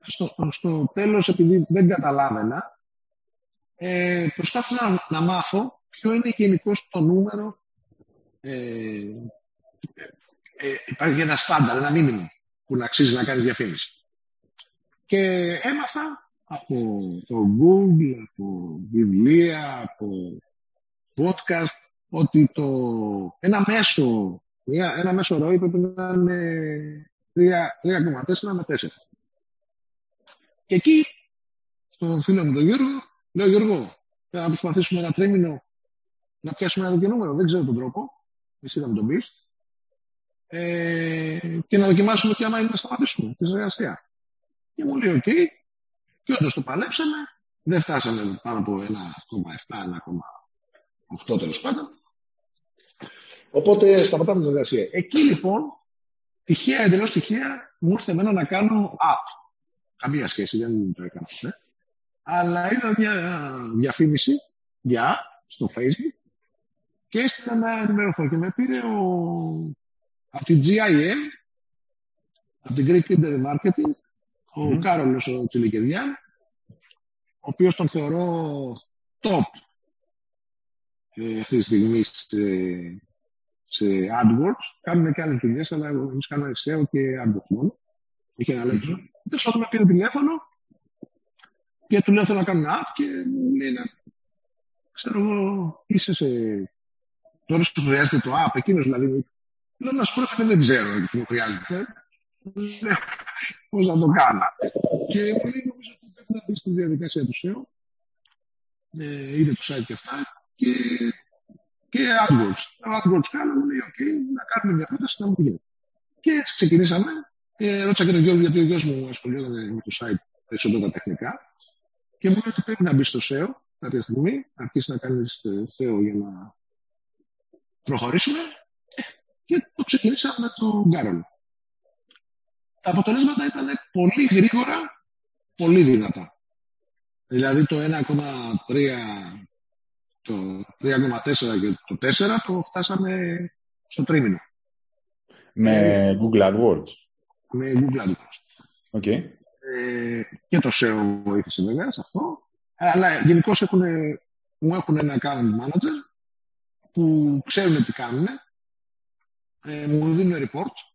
στο, στο τέλος, επειδή δεν καταλάβαινα, ε, προσπάθησα να, να μάθω ποιο είναι γενικώ το νούμερο. Ε, ε, υπάρχει ένα στάνταρ, ένα μήνυμα που να αξίζει να κάνεις διαφήμιση. Και έμαθα από το Google, από βιβλία, από podcast, ότι το, ένα μέσο, μια- ένα μέσο ροή πρέπει να είναι 3,4 με 4. Και εκεί, στον φίλο μου τον Γιώργο, λέω Γιώργο, θα να προσπαθήσουμε ένα τρίμηνο να πιάσουμε ένα τέτοιο νούμερο. Δεν ξέρω τον τρόπο. Εσύ θα μου τον πεις. Ε, και να δοκιμάσουμε και άμα είναι να σταματήσουμε τη συνεργασία. Και μου λέει: Οκ. Και όντως το παλέψαμε. Δεν φτάσαμε πάνω από 1,7, 1,8 τέλος πάντων. Οπότε σταματάμε τη συνεργασία. Εκεί λοιπόν, τυχαία, εντελώς τυχαία, μου ήρθε εμένα να κάνω app. Καμία σχέση, δεν το έκανα ποτέ. Αλλά είδα μια διαφήμιση για στο Facebook και έστειλα να ενημερωθώ και με πήρε ο... από την GIM, από την Greek Internet Marketing, ο Μμμ. Κάρολος ο Τσιλικεδιάν, ο οποίος τον θεωρώ top ε, αυτή τη στιγμή σε, σε AdWords. Κάνουμε και άλλες δουλειές, αλλά εμείς κάνουμε SEO και AdWords μόνο. Είχε ένα λεπτό. Τέλος πάντων με πήρε τηλέφωνο και του λέω θέλω να κάνω ένα app και μου λέει να ξέρω εγώ είσαι σε τώρα σου χρειάζεται το app εκείνος δηλαδή λέω να σου πω ότι δεν ξέρω τι μου χρειάζεται Λέω, πώς να το κάνω. Και μου λέει νομίζω ότι πρέπει να μπει στη διαδικασία του SEO ε, είδε το site και αυτά. Και, και AdWords. Το AdWords κάνω μου λέει ok να κάνουμε μια πρόταση να μου γίνει και έτσι ξεκινήσαμε. Ε, ρώτησα και τον Γιώργο γιατί ο γιος μου ασχολιόταν με το site περισσότερο τα τεχνικά. Και μου λέει ότι πρέπει να μπεις στο SEO κάποια στιγμή, να αρχίσεις να κάνεις SEO για να προχωρήσουμε. Και το ξεκινήσαμε με τον Γκάρολ. Τα αποτελέσματα ήταν πολύ γρήγορα, πολύ δυνατά. Δηλαδή το 1,3, το 3,4 και το 4 το φτάσαμε στο τρίμηνο Με Google AdWords. με Google AdWords. OK. Ε, και το SEO βοήθησε βέβαια σε αυτό. Αλλά γενικώς μου έχουν ένα account manager που ξέρουν τι κάνουν. Ε, μου δίνουν report.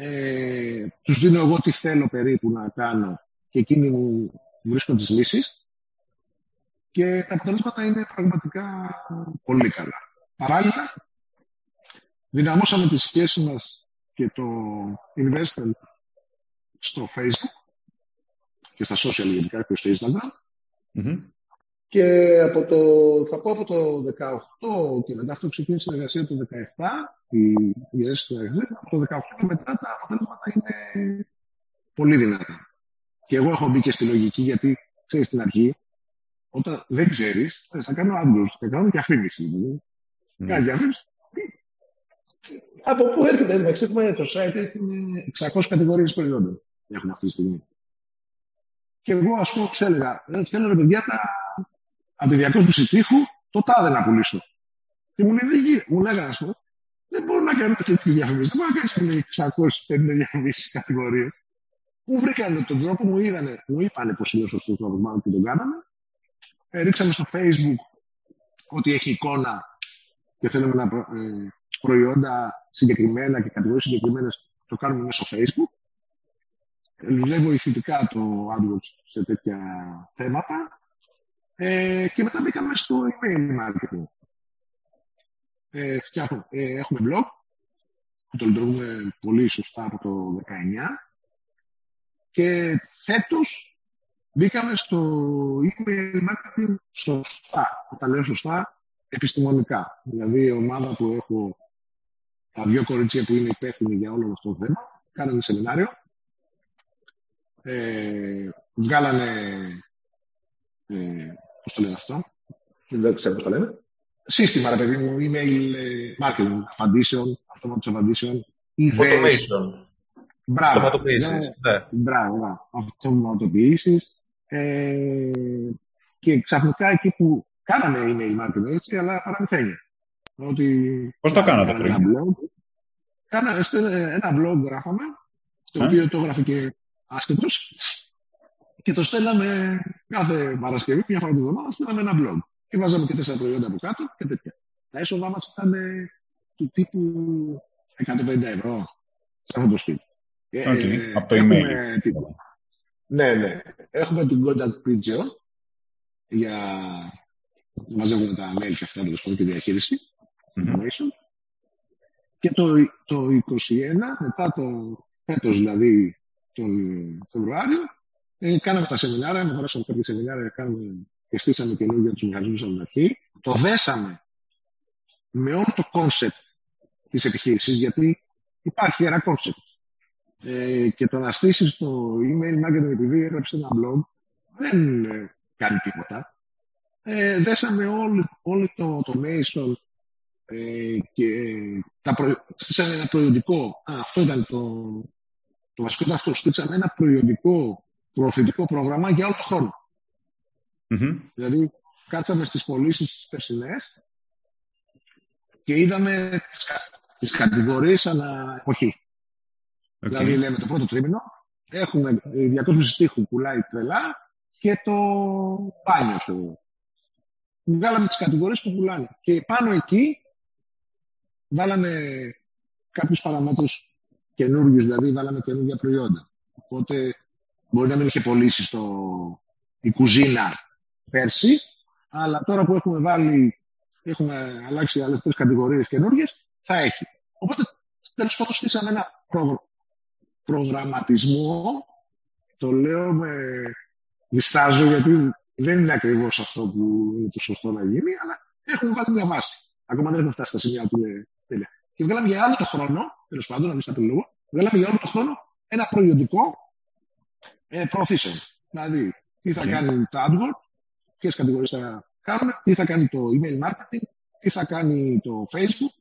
Ε, τους δίνω εγώ τι θέλω περίπου να κάνω και εκείνοι μου βρίσκουν τις λύσεις. Και τα αποτελέσματα είναι πραγματικά πολύ καλά. Παράλληλα, δυναμώσαμε τη σχέση μας και το investment στο Facebook και στα social γενικά και στο Instagram. Μμμ. Και από το, θα πω από το 18 και μετά αυτό ξεκίνησε η συνεργασία το 17, η, η αίρεση συνεργασία, από το 18 και μετά τα αποτέλεσματα είναι πολύ δυνατά. Και εγώ έχω μπει και στη λογική γιατί, ξέρεις, στην αρχή, όταν δεν ξέρεις, ε, θα κάνω AdWords, θα κάνω διαφήμιση. Δηλαδή. Μμ. Κάνεις διαφήμιση. Τι, τι, από πού έρχεται, εντάξει, έχουμε το site, έχουμε 600 κατηγορίες προϊόντων. Έχουμε αυτή τη στιγμή. Και εγώ, ας πούμε, τους έλεγα, «Ε, θέλω ρε παιδιά τα από τη διακόσμηση τείχου το τάδε να πουλήσω. Και μου λέει, δεν γίνεται. Μου λέγανε, ας πούμε, δεν μπορώ να κάνω τέτοιες διαφημίσεις. Δεν μπορώ να κάνεις μου λέει, 650 διαφημίσεις κατηγορίες. Μου βρήκανε τον τρόπο, μου είδανε, μου είπανε πως είναι ο σωστός τρόπος, μάλλον και τον κάναμε. Ε, ρίξαμε στο facebook ότι έχει εικόνα και θέλουμε να προ- ε, προϊόντα συγκεκριμένα και κατηγορίες συγκεκριμένες το κάνουμε μέσω facebook. λέει βοηθητικά το AdWords σε τέτοια θέματα. Ε, και μετά μπήκαμε στο email marketing. Ε, φτιάχνω, ε, έχουμε blog που το λειτουργούμε πολύ σωστά από το 19 και φέτος μπήκαμε στο email marketing σωστά. Όταν λέω σωστά, επιστημονικά. Δηλαδή η ομάδα που έχω τα δύο κορίτσια που είναι υπεύθυνοι για όλο αυτό το θέμα, κάνανε σεμινάριο ε, βγάλανε, ε, πώς το λένε αυτό, δεν ξέρω πώς το λένε, σύστημα, ρε παιδί μου, email ε, marketing, απαντήσεων, αυτόματος απαντήσεων, Automation. Μπράβο. Αυτοματοποιήσεις, ναι. ναι. Μπράβο, αυτοματοποιήσεις. Ε, και ξαφνικά εκεί που κάναμε email marketing έτσι, αλλά παραμυθένια. Ότι Πώς το κάνατε πριν; Ένα blog, κάνα, ένα blog γράφαμε, το οποίο το έγραφε και άσχετος και το στέλναμε κάθε Παρασκευή, μια φορά την εβδομάδα, στέλναμε ένα blog. Και βάζαμε και τέσσερα προϊόντα από κάτω και τέτοια. Τα έσοδά μας ήταν του τύπου 150 ευρώ σε αυτό το στυλ. Okay. Ε, από το email. Την... Ναι, ναι. Έχουμε την contact picture για μαζεύουμε τα mail και αυτά τέλος και διαχείριση. Mm-hmm. Και το, το 21, μετά το φέτος δηλαδή τον Φεβρουάριο. Ε, κάναμε τα σεμινάρια, προχωρήσαμε κάποια σεμινάρια, κάναμε και στήσαμε καινούργια τους μηχανισμούς από την αρχή. Το δέσαμε με όλο το κόνσεπτ της επιχείρησης, γιατί υπάρχει ένα κόνσεπτ. Ε, και το να στήσεις το email marketing επειδή έγραψες ένα blog δεν ε, κάνει τίποτα. Ε, δέσαμε όλο, το automation ε, και τα προ... στήσαμε ένα προϊόντικό. Α, αυτό ήταν το, το βασικό ήταν αυτό. Στήξαμε ένα προϊόντικό, προωθητικό πρόγραμμα για όλο τον χρόνο. Mm-hmm. Δηλαδή, κάτσαμε στις πωλήσεις τις περσινές και είδαμε τις, κατηγορίες ανά εποχή. Okay. Δηλαδή, λέμε το πρώτο τρίμηνο, έχουμε 200 στίχου που πουλάει τρελά και το μπάνιο σου. Βγάλαμε τις κατηγορίες που πουλάνε. Και πάνω εκεί βάλαμε κάποιους παραμέτρους καινούργιου, δηλαδή βάλαμε καινούργια προϊόντα. Οπότε μπορεί να μην είχε πωλήσει στο... η κουζίνα πέρσι, αλλά τώρα που έχουμε βάλει, έχουμε αλλάξει άλλες τρεις κατηγορίες καινούργιες, θα έχει. Οπότε τέλος πάντων στήσαμε ένα προγραμματισμό. Το λέω με διστάζω γιατί δεν είναι ακριβώς αυτό που είναι το σωστό να γίνει, αλλά έχουμε βάλει μια βάση. Ακόμα δεν έχουμε φτάσει στα σημεία που είναι τέλεια. Και βγάλαμε για άλλο το χρόνο, τέλος πάντων, να μην στα λόγο, βγάλαμε για όλο το χρόνο ένα προϊόντικό ε, προωθήσεων. Δηλαδή, τι θα κάνει το AdWords, ποιες κατηγορίες θα κάνουμε, τι θα κάνει το email marketing, τι θα κάνει το Facebook.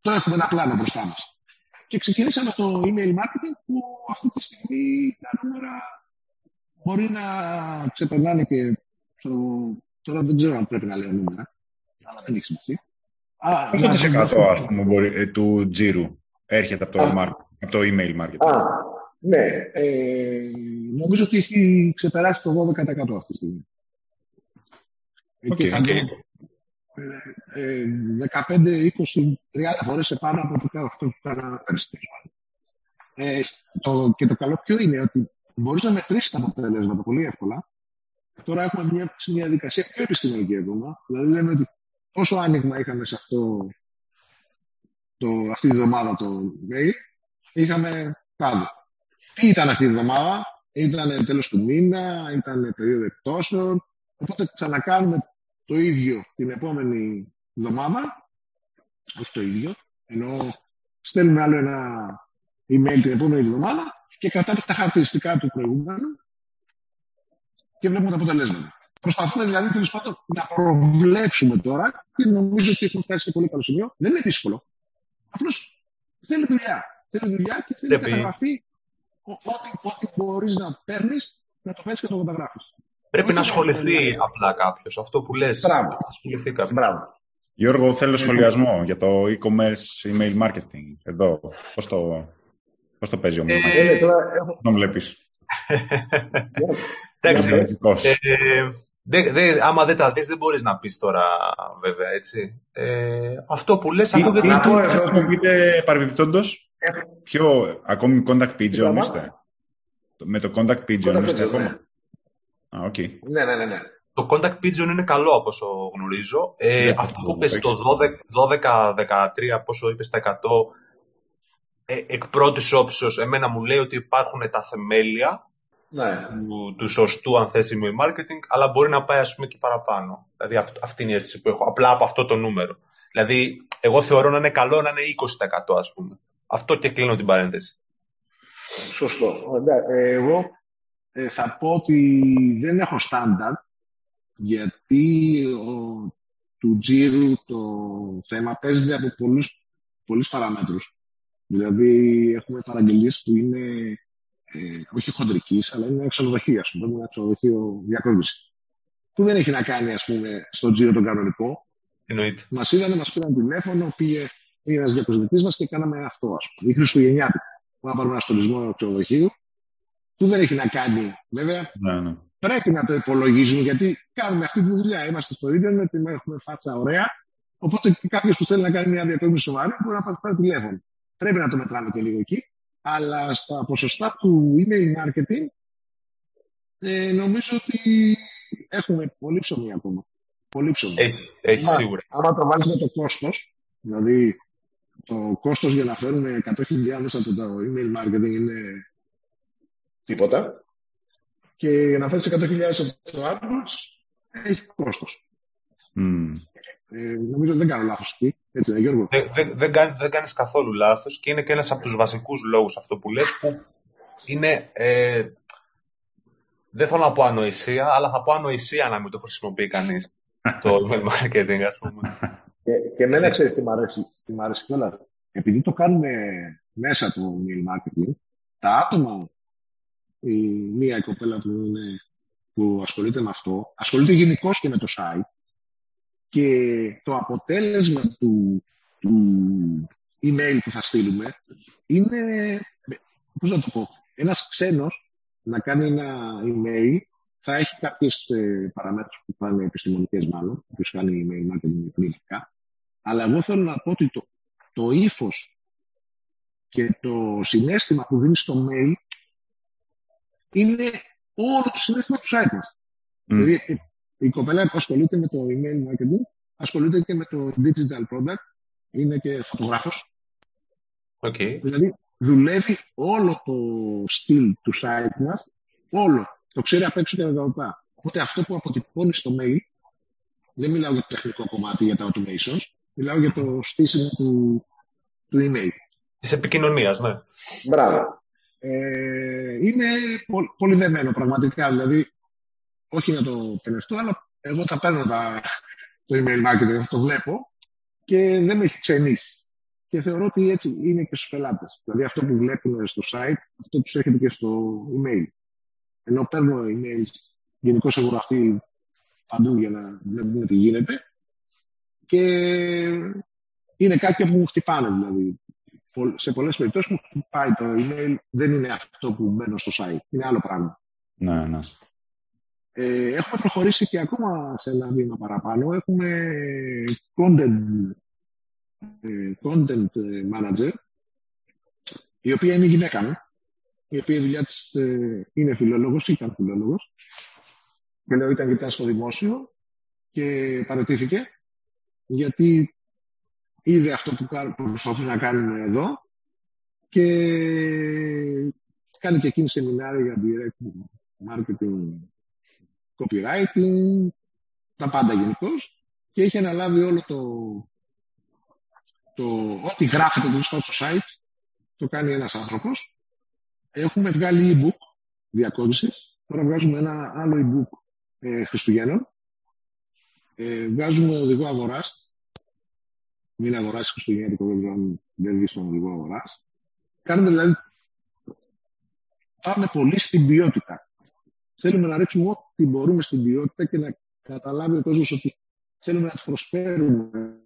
Το έχουμε ένα πλάνο μπροστά μας. Και ξεκινήσαμε το email marketing που αυτή τη στιγμή τα νούμερα μπορεί να ξεπερνάνε και στο... τώρα δεν ξέρω αν πρέπει να λέω νούμερα, αλλά δεν έχει σημασία. Πόσο της εκατό, ας πούμε, μπορεί, ε, του τζίρου έρχεται από το, από το email marketing. Α, ναι. Ε, νομίζω ότι έχει ξεπεράσει το 12% αυτή τη στιγμή. Okay, και θα okay. ε, 15, 20, 30 φορές επάνω από το αυτό που έκανα πέρσι. Ε, το, και το καλό ποιο είναι ότι μπορείς να μετρήσεις τα αποτελέσματα πολύ εύκολα. Τώρα έχουμε μια, μια διαδικασία πιο επιστημονική ακόμα. Δηλαδή λέμε ότι όσο άνοιγμα είχαμε σε αυτό το, αυτή τη εβδομάδα το mail, είχαμε πάντα. Τι ήταν αυτή τη εβδομάδα, ήταν τέλος του μήνα, ήταν περίοδο εκτόσεων. Οπότε ξανακάνουμε το ίδιο την επόμενη εβδομάδα. Όχι το ίδιο, ενώ στέλνουμε άλλο ένα email την επόμενη εβδομάδα και κρατάμε τα χαρακτηριστικά του προηγούμενου και βλέπουμε τα αποτελέσματα. Προσπαθούμε δηλαδή τέλος πάντων να προβλέψουμε τώρα και νομίζω ότι έχουμε φτάσει σε πολύ καλό σημείο. Δεν είναι δύσκολο. Απλώς θέλει δουλειά. Θέλει δουλειά και θέλει Πρέπει... καταγραφή. Ό,τι, ό,τι μπορείς να παίρνεις, να το παίρνει και να το καταγράφει. Πρέπει να ασχοληθεί απλά κάποιος. Αυτό που λες. Μπράβο. Να ασχοληθεί κάποιος. Μπράβο. Γιώργο, θέλω σχολιασμό για το e-commerce email marketing. Εδώ. Πώς το, πώς το παίζει ο Μίλμα. Ε, τον βλέπεις. Εντάξει. Δε, δε, άμα δεν τα δεις δεν μπορείς να πεις τώρα βέβαια έτσι. Ε, αυτό που λες... αυτό τι, τι, χρησιμοποιείτε παρεμπιπτόντως, ποιο ακόμη Contact Pigeon είστε; Με το Contact Pigeon είστε ακόμα; Ναι. Α, οκ. Okay. ναι, ναι, ναι, ναι. Το Contact Pigeon είναι καλό από όσο γνωρίζω. Ε, Ναι, αυτό το που 'πες το 12-13, πόσο είπες τα 100, ε, εκ πρώτης όψεως, εμένα μου λέει ότι υπάρχουν τα θεμέλια ναι. του, του σωστού αν θες email marketing, αλλά μπορεί να πάει ας πούμε και παραπάνω. Δηλαδή αυ, αυτή είναι η αίσθηση που έχω, απλά από αυτό το νούμερο. Δηλαδή, εγώ θεωρώ να είναι καλό να είναι 20% ας πούμε. Αυτό και κλείνω την παρένθεση. Σωστό. Εντά- ε, Εγώ ε, θα πω ότι δεν έχω στάνταρ γιατί ο, του τζίρου το θέμα παίζεται από πολλούς, πολλούς παραμέτρους. Δηλαδή έχουμε παραγγελίες που είναι ε, όχι χοντρικής, αλλά είναι ξενοδοχεία, ας πούμε, ένα ξενοδοχείο διακόσμηση. Που δεν έχει να κάνει, ας πούμε, στο τζίρο τον κανονικό. Εννοείται. Μας είδανε, μας πήραν τηλέφωνο, πήγε, πήγε ένας διακοσμητής μας και κάναμε αυτό, ας πούμε. Ή Χριστουγεννιάτικα. Να πάρουμε ένα στολισμό ξενοδοχείου, που δεν έχει να κάνει, βέβαια, Ναι, ναι. πρέπει να το υπολογίζουμε γιατί κάνουμε αυτή τη δουλειά. Είμαστε στο ίντερνετ, έχουμε φάτσα ωραία. Οπότε και κάποιος που θέλει να κάνει μια διακόσμηση σοβαρή μπορεί να πάρει πάρει τηλέφωνο. Πρέπει να το μετράμε και λίγο εκεί. Αλλά στα ποσοστά του email marketing ε, νομίζω ότι έχουμε πολύ ψωμί ακόμα. Πολύ ψωμί. Έχει, έχει Μα, σίγουρα. Άμα το βάλεις με το κόστος, δηλαδή το κόστος για να φέρουμε 100.000 από το email marketing είναι τίποτα και για να φέρεις 100.000 από το AdWords έχει κόστος. Μμ. Ε, νομίζω ότι δεν κάνω λάθος εκεί. Έτσι είναι, Γιώργο. Δεν, δεν, δεν, κάνει, δεν κάνεις καθόλου λάθος και είναι και ένας από τους βασικούς λόγους αυτό που λες που είναι, ε, δεν θέλω να πω ανοησία, αλλά θα πω ανοησία να μην το χρησιμοποιεί κανείς το email marketing, ας πούμε. Και, και εμένα ξέρεις τι μ' αρέσει, τι μ' αρέσει κιόλας. Επειδή το κάνουμε μέσα το email marketing, τα άτομα, η μία η κοπέλα που, είναι, που ασχολείται με αυτό, ασχολείται γενικώς και με το site και το αποτέλεσμα του, του email που θα στείλουμε είναι, πώς να το πω, ένας ξένος να κάνει ένα email θα έχει κάποιες ε, παραμέτρους που θα είναι επιστημονικές μάλλον, που κάνει email marketing κλινικά, αλλά εγώ θέλω να πω ότι το, το ύφος και το συνέστημα που δίνεις στο mail είναι όλο το συνέστημα του site μας. Μμ. Δηλαδή, ε, η κοπέλα που ασχολείται με το email marketing, ασχολείται και με το digital product, είναι και φωτογράφος. Οκ. Δηλαδή, δουλεύει όλο το στυλ του site μας, όλο. Το ξέρει απ' έξω και τα λοιπά. Οπότε αυτό που αποτυπώνει στο mail, δεν μιλάω για το τεχνικό κομμάτι, για τα automations, μιλάω για το στήσιμο του, του email. Της επικοινωνίας, ναι. Μπράβο. Ε, είναι πο- πολύ δεμένο πραγματικά. Δηλαδή, όχι να το πενευτώ, αλλά εγώ τα παίρνω τα, το email marketing, αυτό το βλέπω και δεν με έχει ξενήσει. Και θεωρώ ότι έτσι είναι και στους πελάτες. Δηλαδή αυτό που βλέπουν στο site, αυτό τους έρχεται και στο email. Ενώ παίρνω emails, γενικώ εγώ αυτοί παντού για να βλέπουμε τι γίνεται και είναι κάποια που μου χτυπάνε δηλαδή. Πο- Σε πολλές περιπτώσεις μου χτυπάει το email, δεν είναι αυτό που μπαίνω στο site, είναι άλλο πράγμα. Ναι, ναι. Ε, έχουμε προχωρήσει και ακόμα σε ένα βήμα παραπάνω. Έχουμε content, ε, content manager, η οποία είναι γυναίκα μου, η οποία η δουλειά της ε, είναι φιλόλογος, ήταν φιλόλογος, και λέω ήταν γιατί ήταν στο δημόσιο και παραιτήθηκε, γιατί είδε αυτό που κα- που προσπαθούμε να κάνουμε εδώ και κάνει και εκείνη σεμινάρια για direct marketing copywriting, τα πάντα γενικώς και έχει αναλάβει όλο το, το ό,τι γράφεται το στο site το κάνει ένας άνθρωπος. Έχουμε βγάλει e-book διακόμισης. Τώρα βγάζουμε ένα άλλο e-book ε, Χριστουγέννων. Ε, βγάζουμε οδηγό αγοράς. Μην αγοράσεις Χριστουγεννιάτικο βέβαια αν δεν βγεις στον οδηγό αγοράς. Κάνουμε δηλαδή πάμε πολύ στην ποιότητα. Θέλουμε να ρίξουμε ό,τι μπορούμε στην ποιότητα και να καταλάβει ο κόσμος ότι θέλουμε να του προσφέρουμε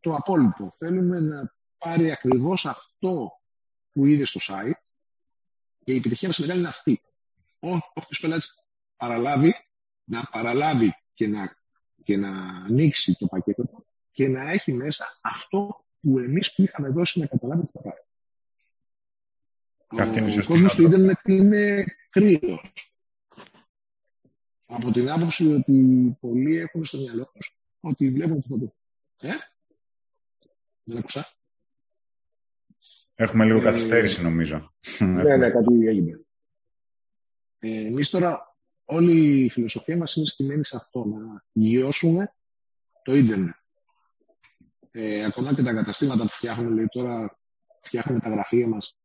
το απόλυτο. Θέλουμε να πάρει ακριβώς αυτό που είδε στο site και η επιτυχία μας μεγάλη είναι αυτή. Όποιος πελάτης παραλάβει, να παραλάβει και να, και να ανοίξει το πακέτο του και να έχει μέσα αυτό που εμείς που είχαμε δώσει να καταλάβει ότι θα πάρει. Ο κόσμος του ίντερνετ είναι κρύος. Από την άποψη ότι πολλοί έχουν στο μυαλό τους ότι βλέπουν το το. Ε; Δεν άκουσα. Έχουμε λίγο ε, καθυστέρηση νομίζω. Ναι, ναι, κάτι έγινε. Ε, Εμείς τώρα όλη η φιλοσοφία μας είναι στημένη σε αυτό, να γιώσουμε το ίντερνετ. Ε, ακόμα και τα καταστήματα που φτιάχνουμε, δηλαδή τώρα φτιάχνουμε τα γραφεία μας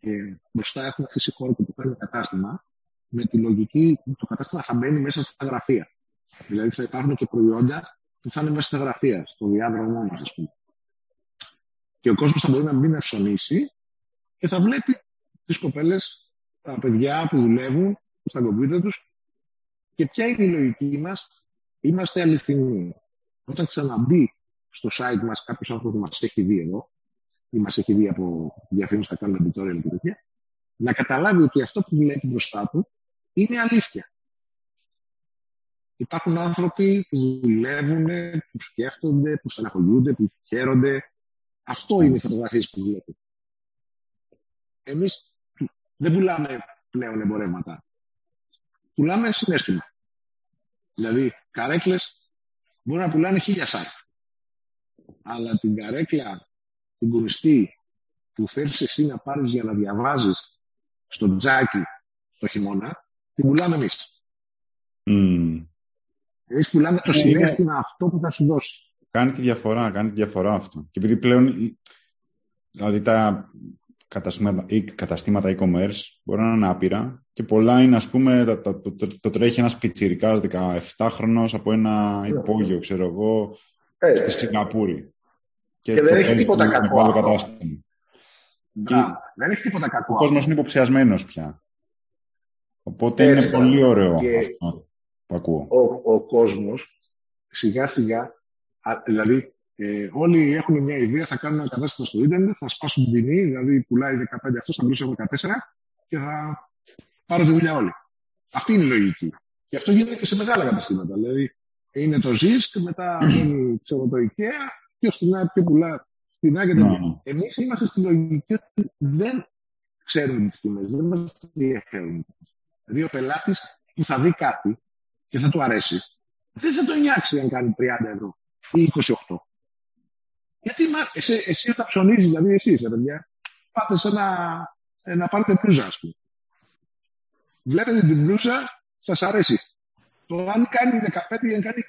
και μπροστά έχουμε φυσικό χώρο που παίρνει κατάστημα, με τη λογική το κατάστημα θα μπαίνει μέσα στα γραφεία. Δηλαδή θα υπάρχουν και προϊόντα που θα είναι μέσα στα γραφεία, στο διάδρομο μας, ας πούμε. Και ο κόσμος θα μπορεί να μπει να ψωνίσει και θα βλέπει τις κοπέλες, τα παιδιά που δουλεύουν στα κομπιούτερ τους και ποια είναι η λογική μας; Είμαστε αληθινοί. Όταν ξαναμπεί στο site μας κάποιος άνθρωπος που μας έχει δει εδώ, ή μας έχει δει από διαφήμιση, θα κάνουμε editorial και τέτοια, να καταλάβει ότι αυτό που βλέπει μπροστά του είναι αλήθεια. Υπάρχουν άνθρωποι που δουλεύουν, που σκέφτονται, που στεναχωριούνται, που χαίρονται. Αυτό είναι οι φωτογραφίες που βλέπετε. Εμείς δεν πουλάμε πλέον εμπορεύματα. Πουλάμε συνέστημα. Δηλαδή, καρέκλες μπορεί να πουλάνε χίλια site. Αλλά την καρέκλα, την κουριστή που θέλεις εσύ να πάρεις για να διαβάζεις στο τζάκι το χειμώνα, την πουλάμε εμείς. Mm. Εμείς πουλάμε το ναι, συνέστημα αυτό που θα σου δώσει. Κάνει τη διαφορά, κάνει τη διαφορά αυτό. Και επειδή πλέον, δηλαδή τα καταστήματα, ή καταστήματα e-commerce μπορεί να είναι άπειρα και πολλά είναι, ας πούμε, το, το, το, το τρέχει ένας πιτσιρικάς 17χρονος από ένα ναι. υπόγειο, ξέρω εγώ, ε, στη Σιγκαπούρη. Και, και δεν έχει τίποτα κακό κατάστημα. Και δεν έχει τίποτα κακό. Ο κόσμος είναι υποψιασμένος πια. Οπότε είναι πολύ ωραίο και αυτό που ακούω. Ο, ο κόσμος σιγά σιγά, δηλαδή ε, όλοι έχουν μια ιδέα, θα κάνουν ένα κατάστημα στο ίντερνετ, θα σπάσουν την τιμή, δηλαδή πουλάει 15 αυτό, θα μιλήσω 14 και θα πάρω τη δουλειά όλοι. Αυτή είναι η λογική. Και αυτό γίνεται και σε μεγάλα καταστήματα. Δηλαδή είναι το ΖΙΣ και μετά είναι ξέρω, το IKEA, ποιο στην πιο πουλά στην και ναι. Εμείς είμαστε στη λογική ότι δεν ξέρουμε τις τιμές, δεν μας ενδιαφέρουν. Δηλαδή ο πελάτης που θα δει κάτι και θα του αρέσει, δεν θα το νιάξει αν κάνει 30 ευρώ ή 28. Γιατί εσύ, εσύ όταν ψωνίζεις, δηλαδή εσύ, σε παιδιά, πάτε σε ένα, να πάρετε μπλούζα, ας πούμε. Βλέπετε την μπλούζα, σας αρέσει. Το αν κάνει 15 ή αν κάνει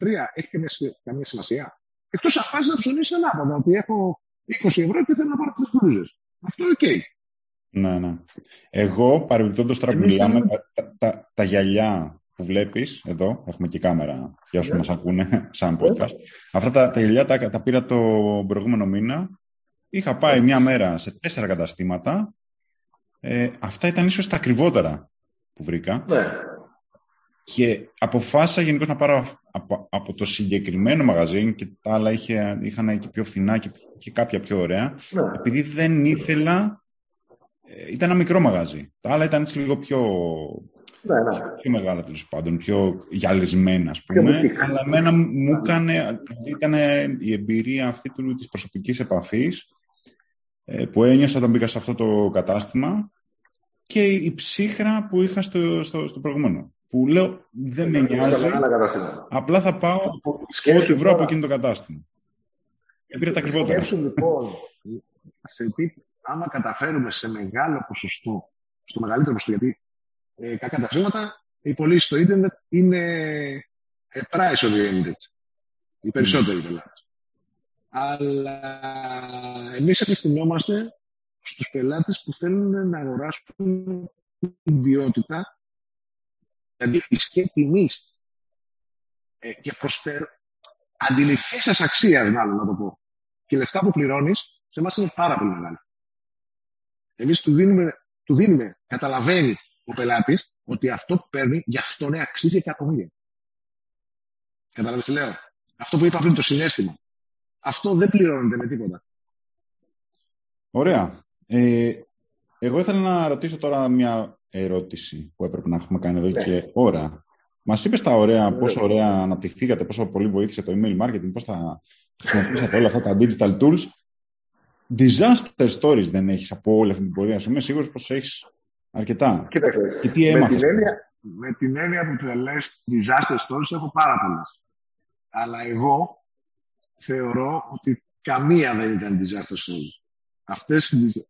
23, έχει καμία, καμία σημασία. Εκτός αν πας να ψωνίσεις ανάποδα, ότι έχω 20 ευρώ και θέλω να πάρω τρεις μπλούζες. Αυτό είναι OK. Ναι, ναι. Εγώ, παρεμπιπτόντως τώρα που μιλάμε, τα, τα, τα, γυαλιά που βλέπεις εδώ, έχουμε και κάμερα για όσους yeah. μας ακούνε σαν podcast. Αυτά τα, τα γυαλιά τα, τα πήρα το προηγούμενο μήνα. Είχα πάει μια μέρα σε τέσσερα καταστήματα. Ε, αυτά ήταν ίσως τα ακριβότερα που βρήκα. Ναι. Και αποφάσισα γενικώς να πάρω από, από, το συγκεκριμένο μαγαζί και τα άλλα είχε, είχαν και πιο φθηνά και, και κάποια πιο ωραία. Ναι. Επειδή δεν ήθελα ε, ήταν ένα μικρό μαγαζί. Τα άλλα ήταν έτσι λίγο πιο, ναι, ναι. πιο μεγάλα τέλος πάντων, πιο γυαλισμένα ας πούμε. αλλά εμένα μου έκανε, ήταν η εμπειρία αυτή του, της προσωπικής επαφής ε, που ένιωσα όταν μπήκα σε αυτό το κατάστημα και η ψύχρα που είχα στο, στο, στο προηγούμενο. Που λέω δεν με νοιάζει, απλά θα πάω ό,τι βρω από εκείνο το κατάστημα. Και πήρα τα ακριβότερα. λοιπόν, σε άμα καταφέρουμε σε μεγάλο ποσοστό, στο μεγαλύτερο ποσοστό, γιατί ε, κακά τα ψέματα, οι πωλήσει στο ίντερνετ είναι ε, price oriented. Οι περισσότεροι mm. πελάτες. Αλλά εμείς απευθυνόμαστε στους πελάτες που θέλουν να αγοράσουν την ποιότητα, δηλαδή ισχύει τιμής ε, και προσφέρω αντιληφθή σας αξία, μάλλον να το πω. Και λεφτά που πληρώνεις, σε εμάς είναι πάρα πολύ μεγάλη. Εμείς του δίνουμε, του δίνουμε, καταλαβαίνει ο πελάτης ότι αυτό που παίρνει γι' αυτό είναι αξίζει εκατομμύρια. Κατάλαβες τι λέω; Αυτό που είπα πριν το συνέστημα. Αυτό δεν πληρώνεται με τίποτα. Ωραία. Ε, εγώ ήθελα να ρωτήσω τώρα μια ερώτηση που έπρεπε να έχουμε κάνει εδώ ναι. και ώρα. Μας είπες τα ωραία, ναι. πόσο ωραία αναπτυχθήκατε, πόσο πολύ βοήθησε το email marketing, πώς θα χρησιμοποιήσατε όλα αυτά τα digital tools. disaster stories δεν έχεις από όλη αυτή την πορεία σου. Είμαι σίγουρος πως έχεις αρκετά. Κοίταξε, Και τι με έμαθες; την, έννοια, με την έννοια που του λες disaster stories έχω πάρα πολλές. Αλλά εγώ θεωρώ ότι καμία δεν ήταν disaster stories. Αυτές, οι-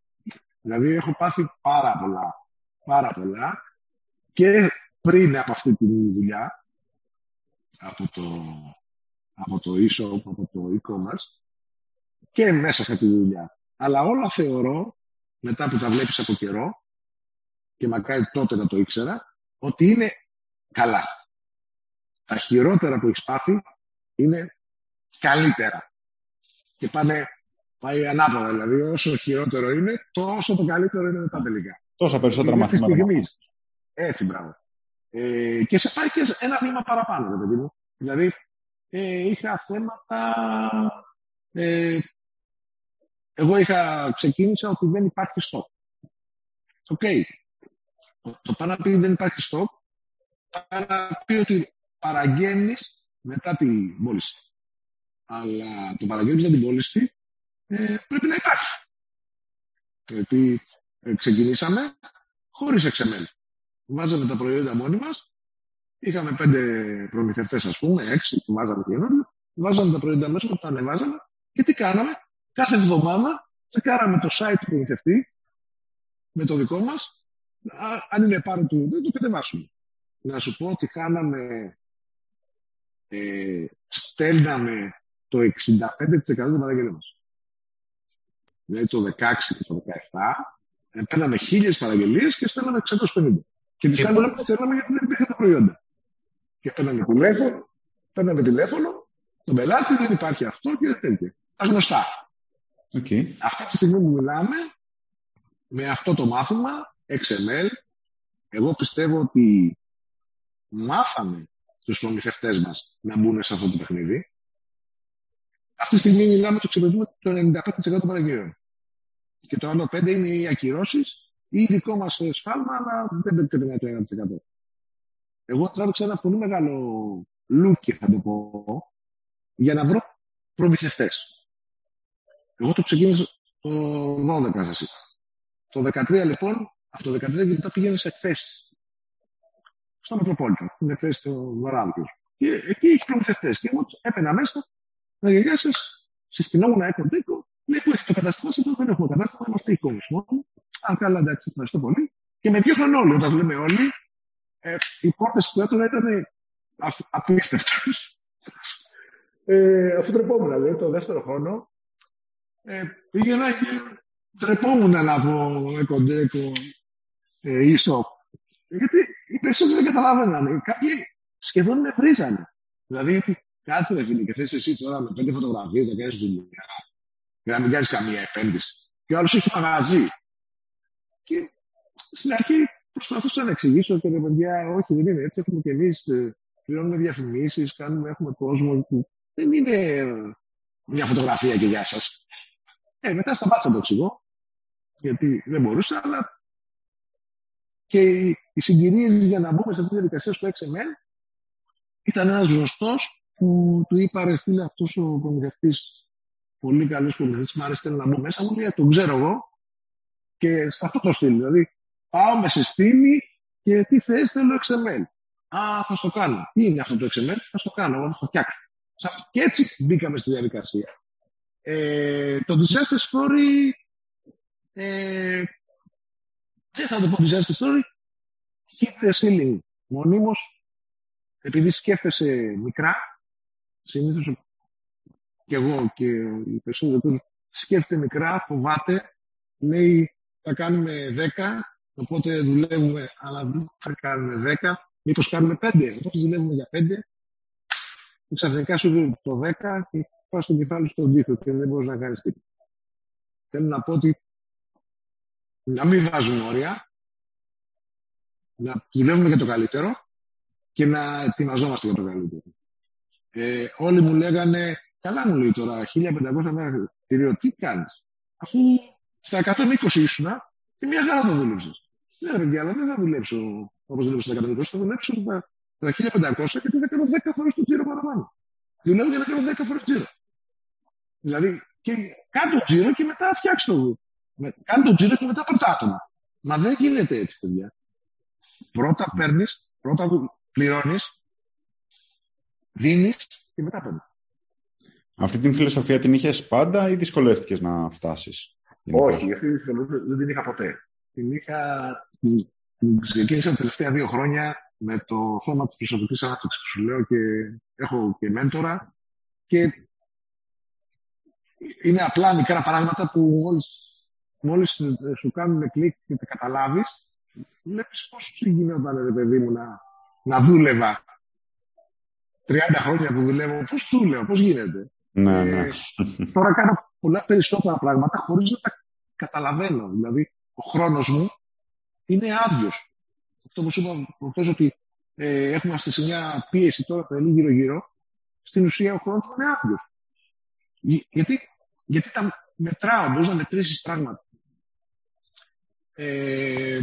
δηλαδή έχω πάθει πάρα πολλά, πάρα πολλά και πριν από αυτή τη δουλειά, από το, από το e-shop, από το e-commerce και μέσα σε αυτή τη δουλειά. Αλλά όλα θεωρώ, μετά που τα βλέπεις από καιρό, και μακάρι τότε να το ήξερα, ότι είναι καλά. Τα χειρότερα που έχεις πάθει είναι καλύτερα. Και πάνε, πάει ανάποδα. Δηλαδή, όσο χειρότερο είναι, τόσο το καλύτερο είναι μετά τελικά. Τόσα περισσότερα Είναι της μαθήματα. στιγμής. Έτσι, μπράβο. Ε, και σε πάει και σε ένα βήμα παραπάνω, ρε παιδί μου. Δηλαδή, ε, είχα θέματα... Ε, εγώ είχα ξεκίνησα ότι δεν υπάρχει στόκ. Οκ. Το- Το πάνω να πει δεν υπάρχει stock, παρά να πει ότι παραγγέλνεις μετά την πώληση. Αλλά το παραγγέλνεις μετά την πώληση ε, πρέπει να υπάρχει. Γιατί ε, ξεκινήσαμε χωρίς XML. Βάζαμε τα προϊόντα μόνοι μας, είχαμε πέντε προμηθευτές ας πούμε, έξι που βάζαμε καινούριο, βάζαμε τα προϊόντα μέσα, τα ανεβάζαμε και τι κάναμε, κάθε εβδομάδα τσεκάραμε το site του προμηθευτή με το δικό μας Α, αν είναι πάνω του, δεν το κατεβάσουμε. Να σου πω ότι χάναμε, ε, στέλναμε το 65% των παραγγελίων μας. Δηλαδή το 16 και το 17 ε, παίρναμε χίλιες παραγγελίες και στέλναμε 650. Και τις Και άλλες πότε- τις στέλναμε γιατί δεν υπήρχαν τα προϊόντα. Και παίρναμε τηλέφωνο, παίρναμε τηλέφωνο, τον πελάτη δεν υπάρχει αυτό και τέτοια. Τα γνωστά. Οκ. Αυτή τη στιγμή που μιλάμε, με αυτό το μάθημα, XML, εγώ πιστεύω ότι μάθαμε τους προμηθευτές μας να μπουν σε αυτό το παιχνίδι. Αυτή τη στιγμή μιλάμε το ξεπερνούμε το 95% των παραγγελιών. Και το άλλο 5% είναι οι ακυρώσεις ή δικό μας σφάλμα, αλλά δεν υπερβαίνει το 1%. Εγώ τράβηξα ένα πολύ μεγάλο λούκι, θα το πω, για να βρω προμηθευτές. Εγώ το ξεκίνησα το 12 σας είπα. Το 13 λοιπόν, από το 13 και μετά πήγαινε σε εκθέσεις. Στο Μετροπόλιτο, στην εκθέση του Βαράδικου. Και εκεί έχει προμηθευτές. Και εγώ τους έπαινα μέσα, να λέει, γεια σας, συστηνόμουν έκο τίκο, λέει που έχει το κατάστημα σας, εδώ δεν έχουμε κατάστημα, είμαστε εικόνες μόνο. Αν καλά, εντάξει, ευχαριστώ πολύ. Και με διώχναν όλοι, όταν λέμε όλοι, ε, οι πόρτες που έτρωγα ήταν απ- απίστευτες. Ε, αφού τρεπόμουν, δηλαδή, το δεύτερο χρόνο, ε, πήγαινα και τρεπόμουν να πω εκοντέκο ε, ίσο. Γιατί οι περισσότεροι δεν καταλάβαιναν. Κάποιοι σχεδόν με βρίζανε. Δηλαδή, κάτσε ρε φίλε και θες εσύ τώρα με πέντε φωτογραφίες να κάνεις δουλειά και να μην κάνεις καμία επένδυση. Και ο άλλος έχει μαγαζί. Και στην αρχή προσπαθούσα να εξηγήσω και ρε παιδιά, όχι δεν είναι έτσι, έχουμε και εμείς, ε, πληρώνουμε διαφημίσεις, κάνουμε, έχουμε κόσμο που δεν είναι ε, μια φωτογραφία και γεια σας. Ε, μετά σταμάτησα να το εξηγώ, γιατί δεν μπορούσα, αλλά και οι, οι συγκυρίες για να μπούμε σε αυτή τη διαδικασία στο XML ήταν ένας γνωστός που του είπα ρε φίλε αυτός ο προμηθευτής πολύ καλός προμηθευτής μου άρεσε θέλω να μπω μέσα μου λέει τον ξέρω εγώ και σε αυτό το στυλ δηλαδή πάω με συστήμη και τι θες θέλω XML Α, θα στο κάνω. Τι είναι αυτό το XML, θα στο κάνω, εγώ θα το φτιάξω. Σε αυτό- Και έτσι μπήκαμε στη διαδικασία. Ε, το disaster story ε, δεν θα το πω disaster story. Keep the ceiling μονίμως επειδή σκέφτεσαι μικρά συνήθως και εγώ και οι περισσότεροι σκέφτεται μικρά, φοβάται λέει θα κάνουμε 10 οπότε δουλεύουμε αλλά δεν θα κάνουμε 10 μήπως κάνουμε 5 οπότε δουλεύουμε για 5 και ξαφνικά σου δίνει το 10 και πας στο κεφάλι στον τοίχο και δεν μπορείς να κάνεις τίποτα. Θέλω να πω ότι να μην βάζουμε όρια, να δουλεύουμε για το καλύτερο και να ετοιμαζόμαστε για το καλύτερο. Ε, όλοι μου λέγανε, καλά μου λέει τώρα, 1500 μέρα κτηρίο, τι κάνεις; Αφού στα 120 ήσουν και μια χαρά το δούλεψες. Ναι, ρε παιδιά, αλλά δεν θα δουλέψω όπως δουλεύω στα 120, θα δουλέψω τα, τα 1500 και θα κάνω 10 φορές το τζίρο παραπάνω. Δουλεύω για να κάνω 10 φορές τζίρο. Δηλαδή, Και κάνει το τζίρο και μετά φτιάξεις το. Κάνει το τζίρο και μετά πρωτάτομα. Μα δεν γίνεται έτσι, παιδιά. Πρώτα παίρνεις, πρώτα πληρώνεις, δίνεις και μετά παίρνεις. Αυτή την φιλοσοφία την είχες πάντα ή δυσκολεύτηκες να φτάσεις; Όχι, αυτή τη φιλοσοφία δεν την είχα ποτέ. Την είχα. Την ξεκίνησα τα τελευταία δύο χρόνια με το θέμα της προσωπικής ανάπτυξης που σου λέω και έχω και μέντορα. Και είναι απλά μικρά πράγματα που μόλις, μόλις σου κάνουν κλικ και τα καταλάβεις, βλέπεις πώς γινόταν, ρε παιδί μου, να, να δούλευα 30 χρόνια που δουλεύω, πώς δούλευα, πώς γίνεται. Ναι, ναι. τώρα κάνω πολλά περισσότερα πράγματα χωρίς να τα καταλαβαίνω. Δηλαδή, ο χρόνος μου είναι άδειος. Αυτό που σου είπα προχθές ότι ε, έχουμε σε μια πίεση τώρα που γύρω-γύρω, στην ουσία ο χρόνος μου είναι άδειος. Γιατί γιατί τα μετράω, μπορείς να μετρήσεις πράγματα. Ε,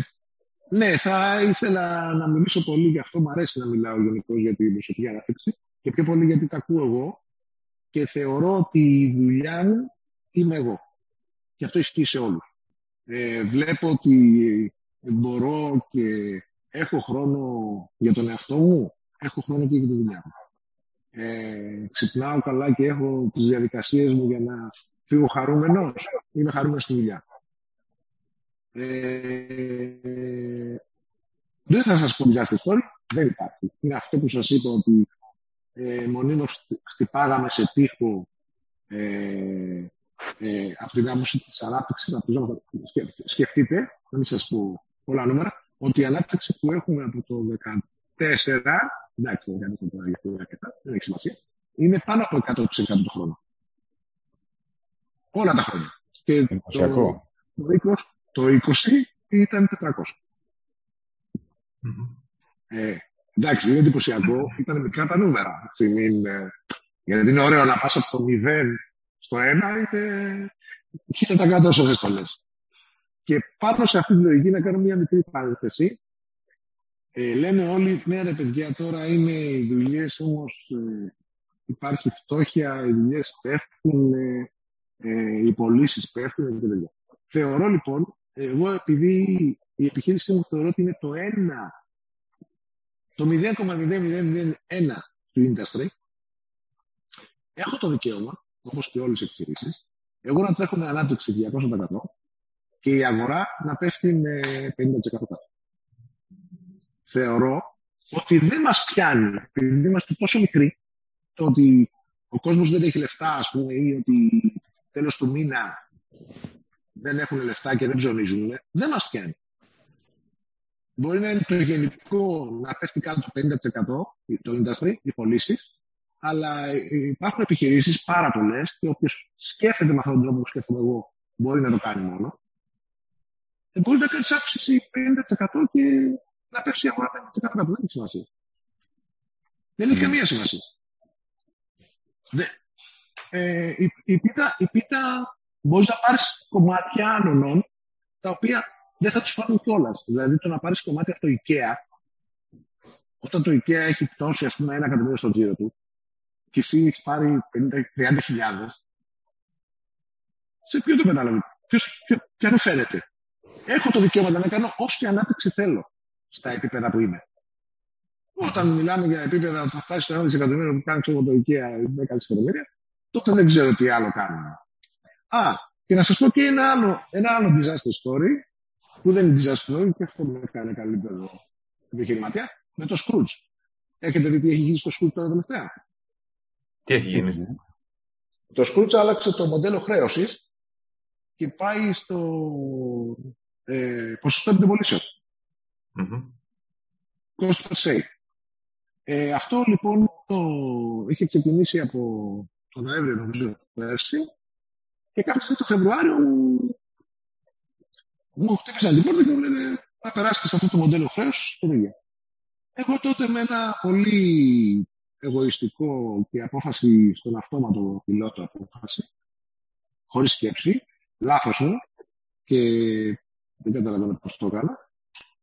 ναι, θα ήθελα να μιλήσω πολύ γι' αυτό. Μου αρέσει να μιλάω γενικώ για την προσωπική ανάπτυξη και πιο πολύ γιατί τα ακούω εγώ και θεωρώ ότι η δουλειά μου είμαι εγώ. Και αυτό ισχύει σε όλους. Ε, βλέπω ότι μπορώ και έχω χρόνο για τον εαυτό μου, έχω χρόνο και για τη δουλειά μου. Ε, ξυπνάω καλά και έχω τις διαδικασίες μου για να φύγω χαρούμενος, είμαι χαρούμενος στη δουλειά. Ε, δεν θα σας πω διάστη story, δεν υπάρχει. Είναι αυτό που σας είπα ότι ε, μονίμως χτυπάγαμε σε τείχο ε, ε, από την άποψη της ανάπτυξης, σκεφτείτε, να μην σας πω πολλά νούμερα, ότι η ανάπτυξη που έχουμε από το 2014, εντάξει, δεν δεν έχει σημασία, είναι πάνω από 100% το χρόνο. Όλα τα χρόνια. Και το, το, 20, το 20 ήταν 400. Mm-hmm. Ε, εντάξει, είναι εντυπωσιακό. Ήταν μικρά τα νούμερα. Έτσι, μην, ε, γιατί είναι ωραίο να πας από το 0 στο 1 είτε είτε τα κάτω όσο το λες. Και πάνω σε αυτή τη λογική να κάνω μια μικρή παρένθεση. Ε, λένε όλοι, ναι ρε παιδιά, τώρα είναι οι δουλειές όμως ε, υπάρχει φτώχεια, οι δουλειές πέφτουν, ε, ε, οι πωλήσεις πέφτουν κτλ. Θεωρώ λοιπόν, εγώ επειδή η επιχείρησή μου θεωρώ ότι είναι το 1, το 0,0001 του industry, έχω το δικαίωμα, όπως και όλες οι επιχειρήσεις, εγώ να τρέχω με ανάπτυξη 200% και η αγορά να πέφτει με 50% κάτω. Θεωρώ ότι δεν μας πιάνει, επειδή είμαστε τόσο μικροί, το ότι ο κόσμος δεν έχει λεφτά, ας πούμε, ή ότι τέλος του μήνα δεν έχουν λεφτά και δεν ψωνίζουν, δεν μας πιάνει. Μπορεί να είναι το γενικό να πέφτει κάτω το 50% το industry, οι πωλήσεις, αλλά υπάρχουν επιχειρήσεις πάρα πολλές και όποιος σκέφτεται με αυτόν τον τρόπο που σκέφτομαι εγώ μπορεί να το κάνει μόνο. Ε, μπορεί να κάνει αύξηση 50% και να πέφτει η αγορά 50% Δεν έχει σημασία. Δεν έχει καμία σημασία ε, η, η, πίτα, η πίτα μπορείς να πάρεις κομμάτια άλλων τα οποία δεν θα τους φάνουν κιόλας. Δηλαδή το να πάρεις κομμάτια από το IKEA, όταν το IKEA έχει πτώσει ας πούμε ένα εκατομμύριο στο τζίρο του και εσύ έχεις πάρει 50-30 χιλιάδες, σε ποιο το κατάλαβε, ποιος αν φαίνεται; Έχω το δικαίωμα να κάνω όση ανάπτυξη θέλω στα επίπεδα που είμαι. Όταν μιλάμε για επίπεδα θα φτάσει στο 1 δισεκατομμύριο που κάνει το IKEA 10 δισεκατομμύρια, τότε δεν ξέρω τι άλλο κάνουμε. Α, και να σας πω και ένα άλλο, ένα άλλο disaster story, που δεν είναι disaster story και αυτό με έκανε καλύτερο επιχειρηματία, με το Scrooge. Έχετε δει τι έχει γίνει στο Scrooge τώρα τελευταία; Τι έχει γίνει; Το Scrooge άλλαξε το μοντέλο χρέωσης και πάει στο ε, ποσοστό επιτεμπολίσεων. Mm-hmm. Cost per sale. Ε, αυτό λοιπόν το είχε ξεκινήσει από τον Νοέμβριο νομίζω πέρσι και κάποια το Φεβρουάριο μου χτύπησαν την πόρτα και μου λένε να περάσετε σε αυτό το μοντέλο χρέου και δεν Εγώ τότε με ένα πολύ εγωιστικό και απόφαση στον αυτόματο πιλότο απόφαση, χωρίς σκέψη, λάθος μου και δεν καταλαβαίνω πώς το έκανα.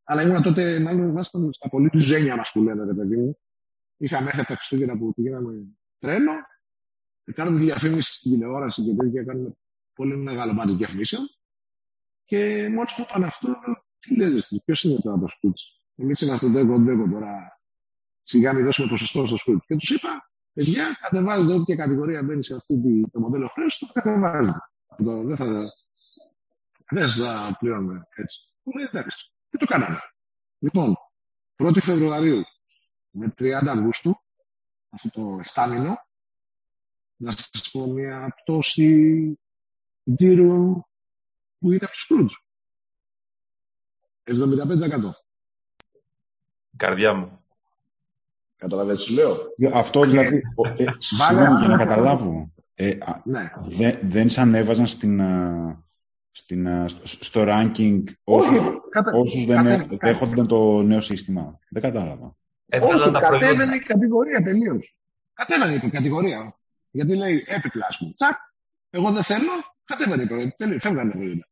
Αλλά ήμουν τότε, μάλλον ήμασταν στα πολύ του ζένια μας που λένε, ρε παιδί μου. Είχαμε έρθει από τα Χριστούγεννα που πηγαίναμε τρένο κάνουμε διαφήμιση στην τηλεόραση και τέτοια, κάνουμε πολύ μεγάλο μάτι διαφημίσεων. Και μόλις μου είπαν αυτό, τι λέτε, ποιος είναι τώρα το σκούτ. Εμείς είμαστε ντέκο ντέκο τώρα. Σιγά μην δώσουμε ποσοστό στο σκούτ. Και τους είπα, παιδιά, κατεβάζετε όποια κατηγορία μπαίνει σε αυτό το μοντέλο χρέου, το κατεβάζετε. Το, δεν θα, δεν θα πληρώνουμε έτσι. Μου λέει εντάξει. Και το κάναμε. Λοιπόν, 1η Φεβρουαρίου με 30 Αυγούστου, αυτό το 7 μήνο, να σας πω μια πτώση τζίρου που είναι από τους Σκρούτζ. 75%. Καρδιά μου. Καταλαβαίνετε τι λέω; Αυτό δηλαδή, ε, συγγνώμη για να καταλάβω. Ε, ναι. δε, δεν σαν έβαζαν στην, στην, στο ranking όσους, κατα... όσους δεν κατα... δέχονταν το νέο σύστημα. Δεν κατάλαβα. Όχι, κατέβαινε η κατηγορία τελείως. Κατέβαινε η κατηγορία. Γιατί λέει έπικλα, μου. Τσακ, εγώ δεν θέλω, κατέβαινε η προϊόντα. Τελείως, φεύγανε τα προϊόντα.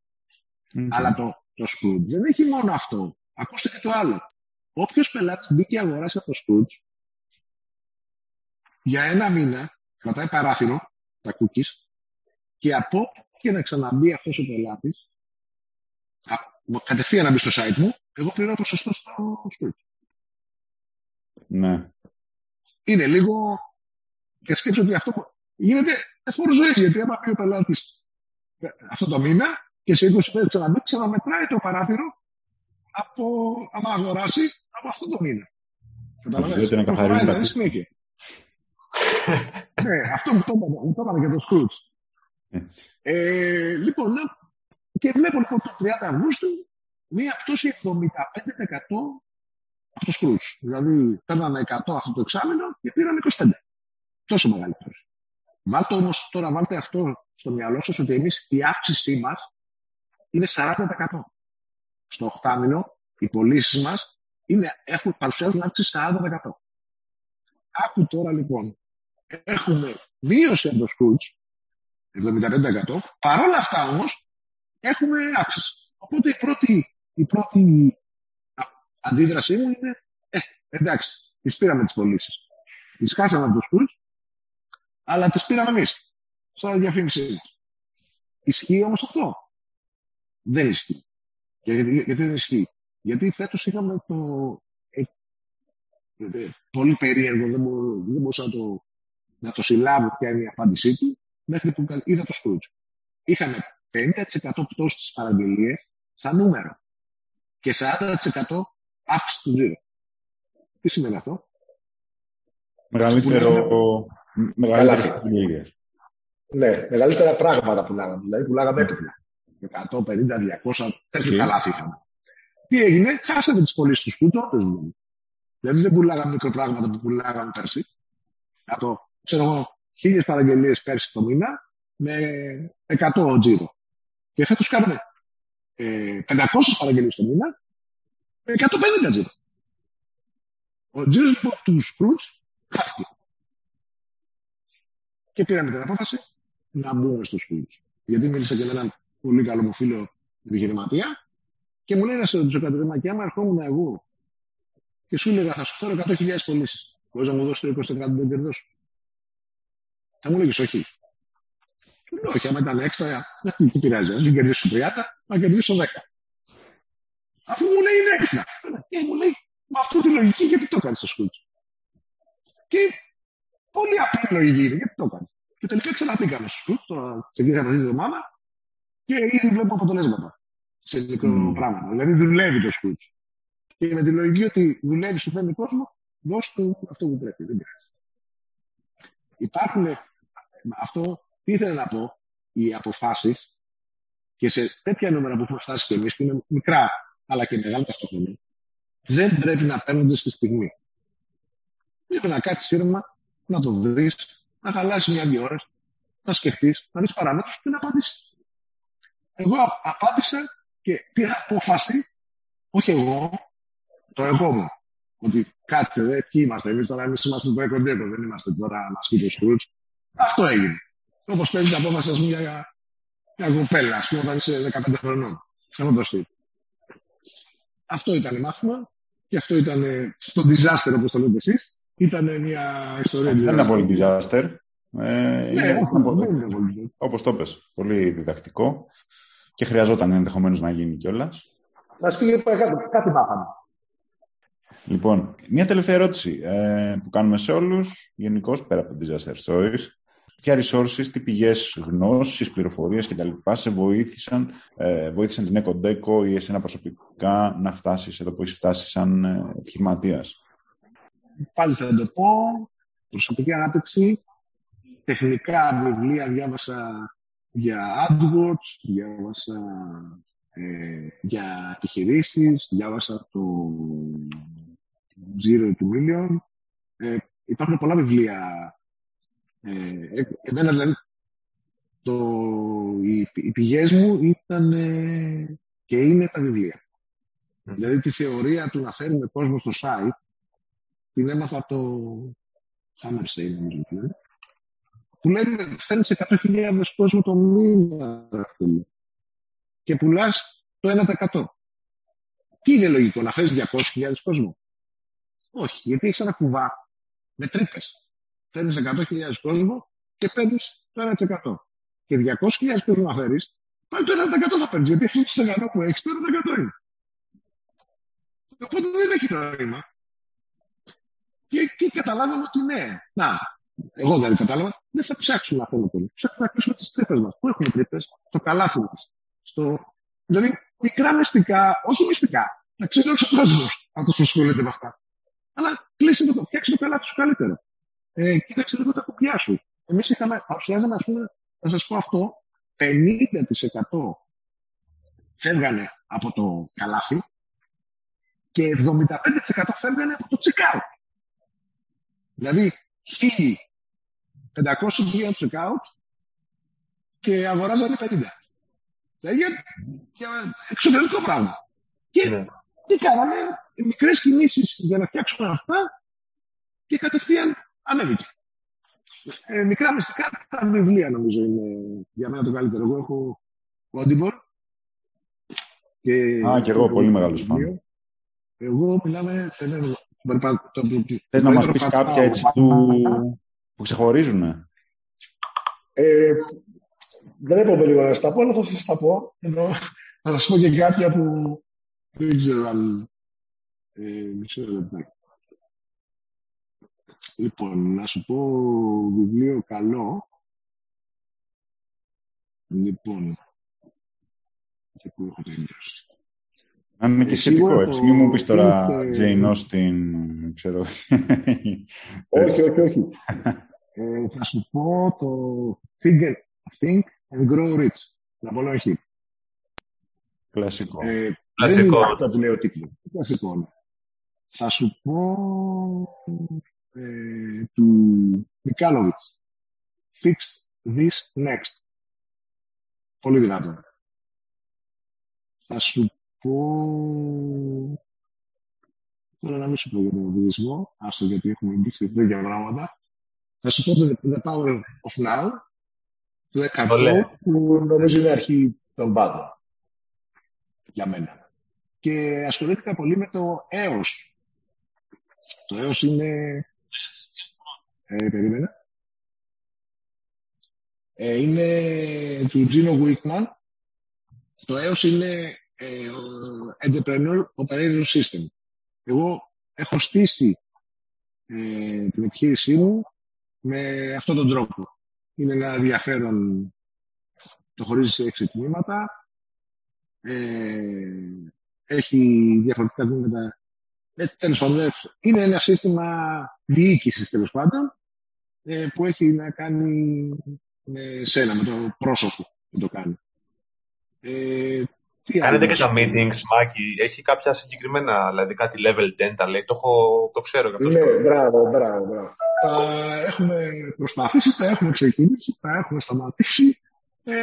Mm-hmm. Αλλά το, το Scrooge δεν έχει μόνο αυτό. Ακούστε και το άλλο. Όποιος πελάτης μπήκε αγοράσει από το Scrooge, για ένα μήνα κρατάει παράθυρο, τα cookies, και από και να ξαναμπεί αυτός ο πελάτης, κατευθείαν να μπει στο site μου, εγώ πληρώνω ποσοστό στο Scrooge. Ναι. Είναι λίγο. Και σκέψω ότι αυτό γίνεται εφόρο ζωή. Γιατί άμα πει ο πελάτης αυτό το μήνα και σε 20 μέρε ξαναμπεί, ξαναμετράει το παράθυρο από, άμα αγοράσει από αυτό το μήνα. Καταλαβαίνετε. να καθαρίζει τα ναι, αυτό μου το είπαμε για το Scrooge. Ε, λοιπόν, ναι. και βλέπω λοιπόν το 30 Αυγούστου μία πτώση 75% από το Scrooge. Δηλαδή, παίρναμε 100 αυτό το εξάμεινο και πήραμε 25. Τόσο μεγάλη πτώση. Βάλτε όμως τώρα, βάλτε αυτό στο μυαλό σας ότι εμείς η αύξησή μας είναι 40%. Στο 8 μήνο οι πωλήσεις μας έχουν παρουσιάζουν αύξηση 40%. Άκου τώρα λοιπόν, έχουμε μείωση από το Scrooge 75%. Παρ' όλα αυτά όμως έχουμε αύξηση. Οπότε η πρώτη, η πρώτη αντίδρασή μου είναι ε, εντάξει, τις πήραμε τις πωλήσεις. Τις χάσαμε από το Scrooge, αλλά τις πήραμε εμείς. Σαν διαφήμιση μας. Ισχύει όμως αυτό; Δεν ισχύει. Γιατί, γιατί δεν ισχύει; Γιατί φέτος είχαμε το... Ε, ε, πολύ περίεργο, δεν, μπορούσα να το, να το συλλάβω ποια είναι η απάντησή του, μέχρι που είδα το Scrooge. Είχαμε 50% πτώση στις παραγγελίες σαν νούμερο και 40% αύξηση του τζίρου. Τι σημαίνει αυτό; Μεγαλύτερο... Μεγαλύτερο Ναι, μεγαλύτερα πράγματα πουλάγαμε. Δηλαδή πουλάγαμε έπιπλα. 150, 200, τέτοια καλά είχαμε. Τι έγινε, χάσαμε τις πωλήσεις τους σκούτσου, δηλαδή. Δηλαδή δεν πουλάγαμε μικροπράγματα που πουλάγαμε πέρσι. Από, ξέρω εγώ, χίλιες παραγγελίες πέρσι το μήνα με 100 τζίρο. Και φέτος κάνουμε ε, 500 παραγγελίες το μήνα με 150 τζίρο. Ο τζίρος λοιπόν τους Σκρούτ χάθηκε. Και πήραμε την απόφαση να μπούμε στο Σκρούτ. Γιατί μίλησα και με έναν πολύ καλό μου φίλο επιχειρηματία και μου λέει να σε ρωτήσω κάτι ρήμα και άμα ερχόμουν εγώ και σου έλεγα θα σου φέρω 100.000 πωλήσεις. Μπορείς να μου δώσεις το 20% των κερδών σου. Θα μου λέγεις όχι. Του λέω όχι, άμα ήταν έξτρα, τι πειράζει, ας μην κερδίσω 30, να κερδίσω 10. Αφού μου λέει είναι έξτρα. Και μου λέει, με αυτή τη λογική γιατί το έκανε στο σκούτσο. Και πολύ απλή λογική είναι, γιατί το έκανε. Και τελικά ξαναπήκαμε στο σκούτσο, τώρα ξεκίνησαμε αυτή τη εβδομάδα και ήδη βλέπω αποτελέσματα σε μικρό mm. πράγμα. Δηλαδή δουλεύει το σκούτσο. Και με τη λογική ότι δουλεύει στο φέρνει κόσμο, δώσ' του αυτό που πρέπει. Δεν πειράζει. Υπάρχουν, αυτό τι ήθελα να πω, οι αποφάσεις και σε τέτοια νούμερα που έχουμε φτάσει και εμείς, που είναι μικρά αλλά και μεγάλα ταυτόχρονα, δεν πρέπει να παίρνονται στη στιγμή. Πρέπει να κάτσει ήρεμα, να το δεις, να χαλάσεις μια-δυο ώρες, να σκεφτείς, να δεις παράμετρου και να απαντήσεις. Εγώ απάντησα και πήρα απόφαση, όχι εγώ, το εγώ μου, ότι κάτσε, δε, ποιοι είμαστε. Εμείς τώρα εμείς είμαστε το εκοντέκο, δεν είμαστε τώρα να σκύψει ο Σκρούτ. Αυτό έγινε. Όπως παίρνεις την απόφαση, ας πούμε, για μια κοπέλα, ας πούμε, όταν είσαι 15 χρονών. Σε αυτό το στυλ. Αυτό ήταν μάθημα και αυτό ήταν το disaster, όπως το λέτε εσείς. Ήταν μια ιστορία. Δεν είναι πολύ disaster. Ε, ναι, είναι, όπως το πες, πολύ διδακτικό και χρειαζόταν ενδεχομένως να γίνει κιόλας. Μα πει κάτι, κάτι μάθαμε. Λοιπόν, μια τελευταία ερώτηση ε, που κάνουμε σε όλους, γενικώς πέρα από το disaster stories. Ποια resources, τι πηγές γνώσης, πληροφορίες κτλ. σε βοήθησαν, ε, βοήθησαν την EcoDeco ή εσένα προσωπικά να φτάσεις εδώ που έχεις φτάσει σαν ε, επιχειρηματίας; Πάλι θα το πω. Προσωπική ανάπτυξη. Τεχνικά βιβλία διάβασα για AdWords, διάβασα ε, για επιχειρήσεις, διάβασα το Zero to Million. Ε, υπάρχουν πολλά βιβλία. Ε, εμένα δηλαδή το, οι, οι πηγές μου ήταν ε, και είναι τα βιβλία. Δηλαδή τη θεωρία του να φέρουμε κόσμο στο site την έμαθα από το Hammerstein, νομίζω που λένε φέρνεις 100.000 κόσμο το μήνα και πουλάς το 1%. Τι είναι λογικό, να φέρεις 200.000 κόσμο; Όχι, γιατί έχεις ένα κουβά με τρύπες. Φέρνεις 100.000 κόσμο και παίρνεις το 1%. Και 200.000 κόσμο να φέρεις, πάλι το 1% θα παίρνεις. Γιατί αυτό το 100 που έχεις, το 1% είναι. Οπότε δεν έχει νόημα. Και, και καταλάβαμε ότι ναι, να, εγώ δεν κατάλαβα, δεν θα ψάξουμε να θέλουμε πολύ. Ψάχνουμε να κλείσουμε τις τρύπες μας. Πού έχουμε τρύπες, στο καλάθι μας. Στο... Δηλαδή, μικρά μυστικά, όχι μυστικά. Να ξέρει όλος ο κόσμος αυτός που ασχολείται με αυτά. Αλλά κλείσει το, φτιάξει το καλάθι σου καλύτερο. Ε, κοίταξε λίγο τα κουπιά σου. Εμείς είχαμε, παρουσιάζαμε, ας πούμε, θα σας πω αυτό, 50% φεύγανε από το καλάθι και 75% φεύγανε από το τσεκάου. Δηλαδή, 500 πήγαιναν στο checkout και αγοράζανε 50. Δηλαδή για, εξωτερικό πράγμα. Και ναι. τι κάναμε, μικρές κινήσεις για να φτιάξουμε αυτά και κατευθείαν ανέβηκε. Ε, μικρά μυστικά τα βιβλία νομίζω είναι για μένα το καλύτερο. Εγώ έχω Audible. Και Α, και εγώ πολύ μεγάλος φαν. Εγώ μιλάμε. Θες να μας πεις κάποια έτσι του, που ξεχωρίζουν. Ε, δεν έπρεπε λίγο να σας τα πω, αλλά θα σας τα πω. Ενώ, θα σας πω και κάποια που δεν ξέρω αν... Ε, ξέρω, Λοιπόν, να σου πω βιβλίο καλό. Λοιπόν, και πού έχω τελειώσει. Αν είναι και ε, σχετικό, έτσι. Μην μου πεις τώρα Jane Austen, ξέρω. όχι, όχι, όχι. ε, θα σου πω το Think, Think and Grow Rich. Να πω όχι. Κλασικό. Ε, Κλασικό. Δεν είναι αυτό που λέει ο τίτλος. Κλασικό, ναι. Θα σου πω ε, του Μικάλοβιτς. Fix this next. Πολύ δυνατό. Θα σου πω... Τώρα να μην σου πω για τον βουδισμό, άστο γιατί έχουμε μπει σε τέτοια πράγματα. Θα σου πω το The Power of Now, του Εκαρτό, που νομίζω είναι αρχή των πάντων. Για μένα. Και ασχολήθηκα πολύ με το έως. Το έως είναι... Ε, περίμενα. Ε, είναι του Gino Wickman. Το έως είναι ε, Entrepreneur Operating System. Εγώ έχω στήσει ε, την επιχείρησή μου με αυτόν τον τρόπο. Είναι ένα ενδιαφέρον, το χωρίζει σε έξι τμήματα, ε, έχει διαφορετικά τμήματα. Ε, τέλος πάντων, είναι ένα σύστημα διοίκησης τέλος πάντων, ε, που έχει να κάνει με σένα, με το πρόσωπο που το κάνει. Ε, Κάνετε και τα meetings, Μάκη. Έχει κάποια συγκεκριμένα, δηλαδή κάτι level 10, τα λέει. Το, έχω, το ξέρω και αυτό. Ναι, μπράβο, μπράβο, μπράβο. Τα έχουμε προσπαθήσει, τα έχουμε ξεκινήσει, τα έχουμε σταματήσει. Ε,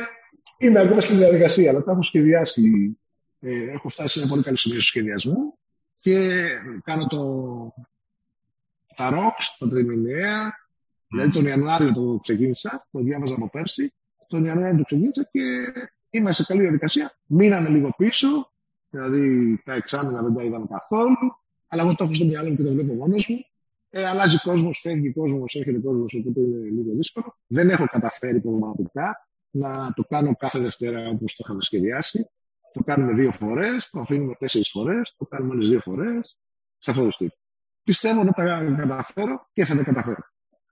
είμαι ακόμα στη διαδικασία, αλλά τα έχω σχεδιάσει. Ε, έχω φτάσει σε ένα πολύ καλό σημείο στο σχεδιασμό και κάνω το, τα rocks, τα τριμηνιαία. Mm. Δηλαδή τον Ιανουάριο το ξεκίνησα, το διάβαζα από πέρσι. Τον Ιανουάριο το ξεκίνησα και είμαστε σε καλή διαδικασία. Μείναμε λίγο πίσω, δηλαδή τα εξάμεινα δεν τα είδαμε καθόλου, αλλά εγώ το έχω στο μυαλό μου και το βλέπω μόνος μου. Ε, αλλάζει κόσμος, φεύγει κόσμος, έρχεται κόσμος, οπότε είναι λίγο δύσκολο. Δεν έχω καταφέρει πραγματικά να το κάνω κάθε Δευτέρα όπως το είχαμε σχεδιάσει. Το κάνουμε δύο φορές, το αφήνουμε τέσσερις φορές, το κάνουμε άλλες δύο φορές. Σε αυτό το στυλ. Πιστεύω ότι θα τα καταφέρω και θα τα καταφέρω.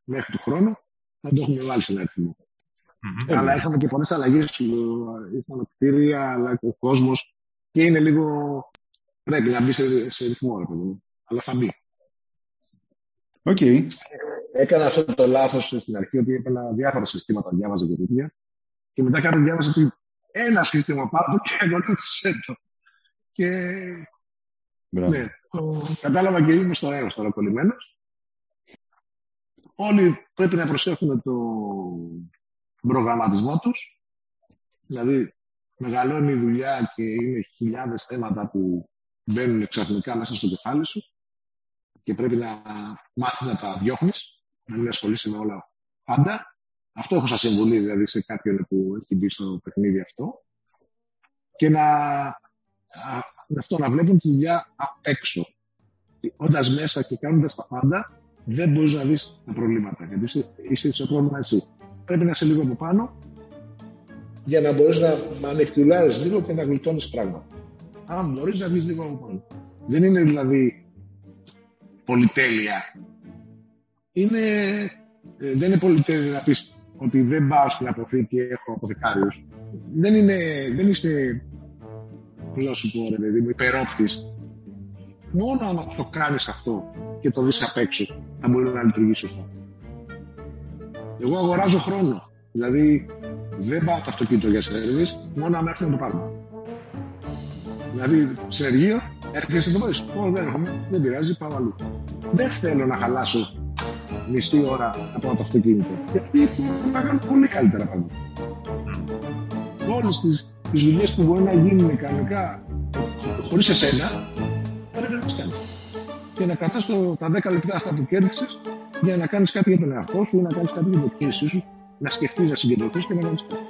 Μέχρι του χρόνου θα το έχουμε βάλει στην αριθμό. Mm-hmm. Αλλά είχαμε και πολλές αλλαγές. Ήρθαν κτίρια, αλλά ο κόσμος και είναι λίγο. Πρέπει να μπει σε, σε ρυθμό, ρε παιδί Αλλά θα μπει. Okay. Έκανα αυτό το λάθος στην αρχή ότι έπαιρνα διάφορα συστήματα, διάβαζα και τέτοια. Και μετά κάποιος διάβαζα ότι ένα σύστημα πάνω και ακολούθησε το. Και. Μπράβο. Ναι, το κατάλαβα και είμαι στο έως τώρα κολλημένος. Όλοι πρέπει να προσέχουν το προγραμματισμό τους. Δηλαδή, μεγαλώνει η δουλειά και είναι χιλιάδες θέματα που μπαίνουν ξαφνικά μέσα στο κεφάλι σου και πρέπει να μάθεις να τα διώχνεις, να μην ασχολείσαι με όλα πάντα. Αυτό έχω σαν συμβουλή δηλαδή σε κάποιον που έχει μπει στο παιχνίδι αυτό. Και να, αυτό, να βλέπουν τη δουλειά απ' έξω. Όντας μέσα και κάνοντας τα πάντα, δεν μπορείς να δεις τα προβλήματα. Γιατί είσαι, είσαι σε πρόβλημα εσύ. Πρέπει να είσαι λίγο από πάνω για να μπορείς να ανεκτουλάρει λίγο και να γλιτώνεις πράγματα. Αν μπορείς να βγεις λίγο από πάνω. Δεν είναι δηλαδή πολυτέλεια. Είναι, ε, δεν είναι πολυτέλεια να πεις ότι δεν πάω στην αποθήκη και έχω αποθηκάριους. Δεν, είναι, δεν είσαι, πώς να σου πω ρε παιδί μου, υπερόπτης. Μόνο αν το κάνεις αυτό και το δεις απ' έξω, θα μπορεί να λειτουργήσει σωστά. Εγώ αγοράζω χρόνο. Δηλαδή, δεν πάω το αυτοκίνητο για σερβις, μόνο αν έρθει να το πάρουμε. Δηλαδή, σε εργείο, έρχεσαι το πω, Όχι, δεν έρχομαι, δεν πειράζει, πάω αλλού. Δεν θέλω να χαλάσω μισή ώρα από το αυτοκίνητο. Γιατί θα κάνουν πολύ καλύτερα πράγματα. Όλες τις δουλειές που μπορεί να γίνουν κανονικά χωρίς εσένα, πρέπει να τις κάνει. Και να κρατάς τα 10 λεπτά αυτά που κέρδισες για να κάνεις κάτι για τον εαυτό σου ή να κάνεις κάτι για την κίνησή σου, να σκεφτείς, να συγκεντρωθείς και να κάνεις κάτι.